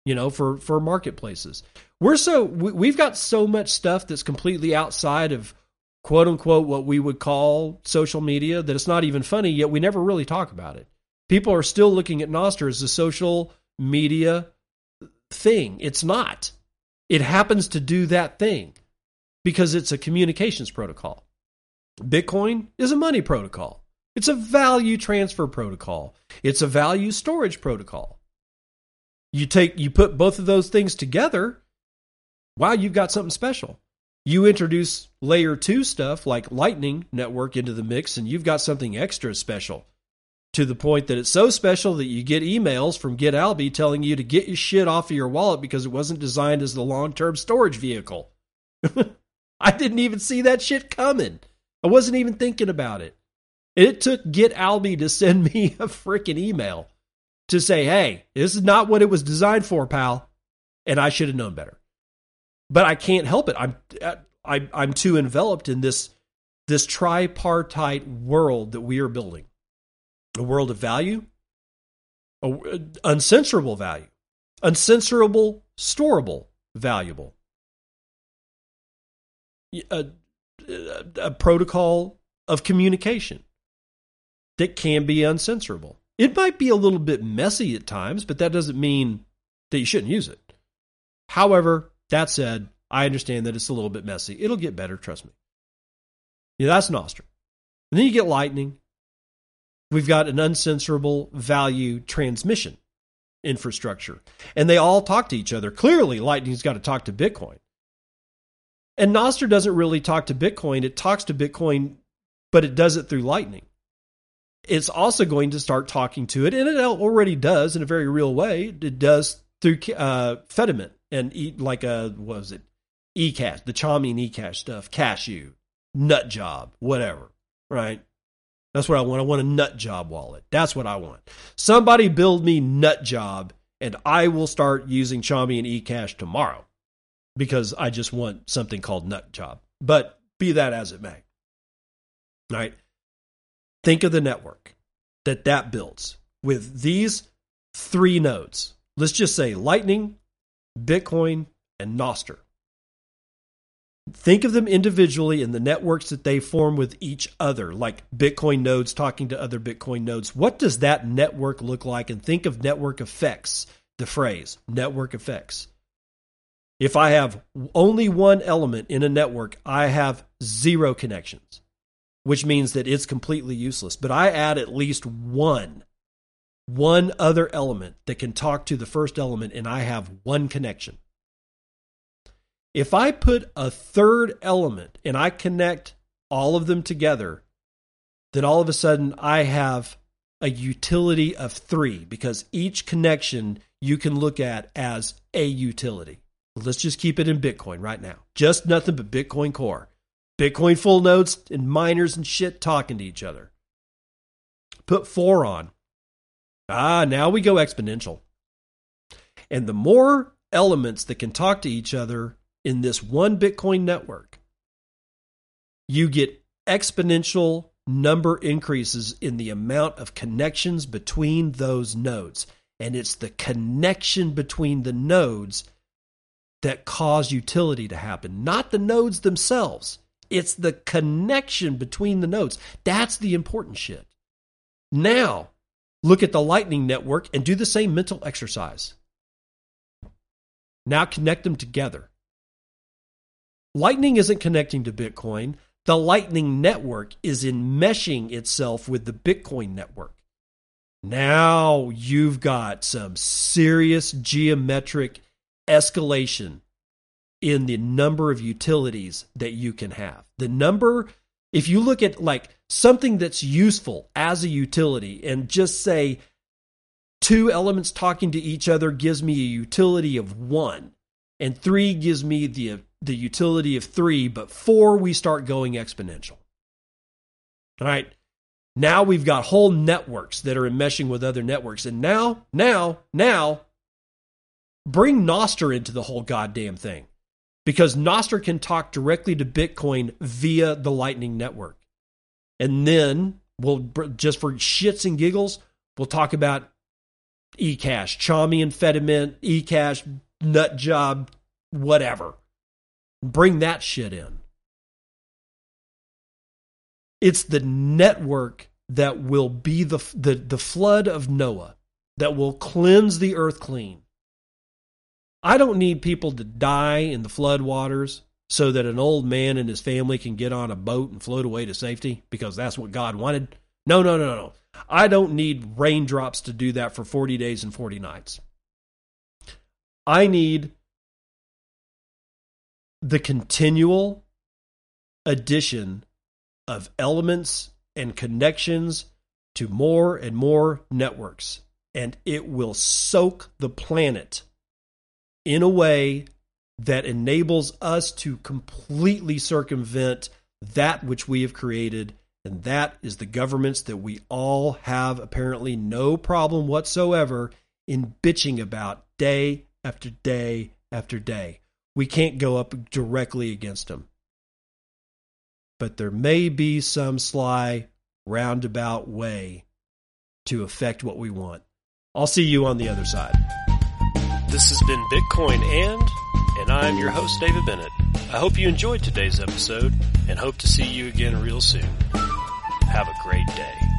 you know, for, for marketplaces. We're so, we, we've got so much stuff that's completely outside of quote unquote what we would call social media that it's not even funny, yet we never really talk about it. People are still looking at Nostr as a social media thing. It's not. It happens to do that thing because it's a communications protocol. Bitcoin is a money protocol. It's a value transfer protocol. It's a value storage protocol. You take you put both of those things together, wow, you've got something special. You introduce layer 2 stuff like Lightning network into the mix and you've got something extra special to the point that it's so special that you get emails from GetAlby telling you to get your shit off of your wallet because it wasn't designed as the long term storage vehicle. <laughs> I didn't even see that shit coming. I wasn't even thinking about it. It took GetAlby to send <laughs> me a freaking email to say, hey, this is not what it was designed for, pal. And I should have known better. But I can't help it. I'm uh, I, I'm too enveloped in this this tripartite world that we are building a world of value, a, uncensorable value, uncensorable, storable, valuable, a, a, a protocol of communication that can be uncensorable. It might be a little bit messy at times, but that doesn't mean that you shouldn't use it. However, that said, I understand that it's a little bit messy. It'll get better, trust me. Yeah, that's Nostr. And then you get Lightning, we've got an uncensorable value transmission infrastructure. And they all talk to each other. Clearly, Lightning's got to talk to Bitcoin. And Nostr doesn't really talk to Bitcoin. It talks to Bitcoin, but it does it through Lightning. It's also going to start talking to it, and it already does in a very real way. It does through uh, Fedimint and e, like a what was it, eCash, the Chaumian eCash stuff, Cashu, Nut Job, whatever, right? That's what I want. I want a nut job wallet. That's what I want. Somebody build me nut job and I will start using Chaumian eCash tomorrow because I just want something called nut job. But be that as it may. All right. Think of the network that that builds with these three nodes. Let's just say Lightning, Bitcoin, and Nostr. Think of them individually in the networks that they form with each other, like Bitcoin nodes talking to other Bitcoin nodes. What does that network look like? And think of network effects, the phrase network effects. If I have only one element in a network, I have zero connections, which means that it's completely useless. But I add at least one, one other element that can talk to the first element, and I have one connection. If I put a third element and I connect all of them together, then all of a sudden I have a utility of three because each connection you can look at as a utility. Let's just keep it in Bitcoin right now. Just nothing but Bitcoin Core. Bitcoin full nodes and miners and shit talking to each other. Put four on. Ah, now we go exponential. And the more elements that can talk to each other, in this one Bitcoin network, you get exponential number increases in the amount of connections between those nodes. And it's the connection between the nodes that cause utility to happen, not the nodes themselves. It's the connection between the nodes. That's the important shit. Now, look at the Lightning Network and do the same mental exercise. Now connect them together. Lightning isn't connecting to Bitcoin. The Lightning Network is enmeshing itself with the Bitcoin network. Now you've got some serious geometric escalation in the number of utilities that you can have. The number, if you look at like something that's useful as a utility and just say two elements talking to each other gives me a utility of one, and three gives me the, the utility of three, but four, we start going exponential. All right. Now we've got whole networks that are enmeshing with other networks. And now, now, now, bring Nostr into the whole goddamn thing because Nostr can talk directly to Bitcoin via the Lightning Network. And then we'll just for shits and giggles, we'll talk about eCash, Chaumy Amphetamine, eCash, nut job, whatever. Bring that shit in. It's the network that will be the, the, the flood of Noah that will cleanse the earth clean. I don't need people to die in the flood waters so that an old man and his family can get on a boat and float away to safety because that's what God wanted. No, no, no, no. I don't need raindrops to do that for 40 days and 40 nights. I need the continual addition of elements and connections to more and more networks, and it will soak the planet in a way that enables us to completely circumvent that which we have created, and that is the governments that we all have apparently no problem whatsoever in bitching about day after day after day. We can't go up directly against them. But there may be some sly, roundabout way to affect what we want. I'll see you on the other side. This has been Bitcoin and, and I'm your host, David Bennett. I hope you enjoyed today's episode and hope to see you again real soon. Have a great day.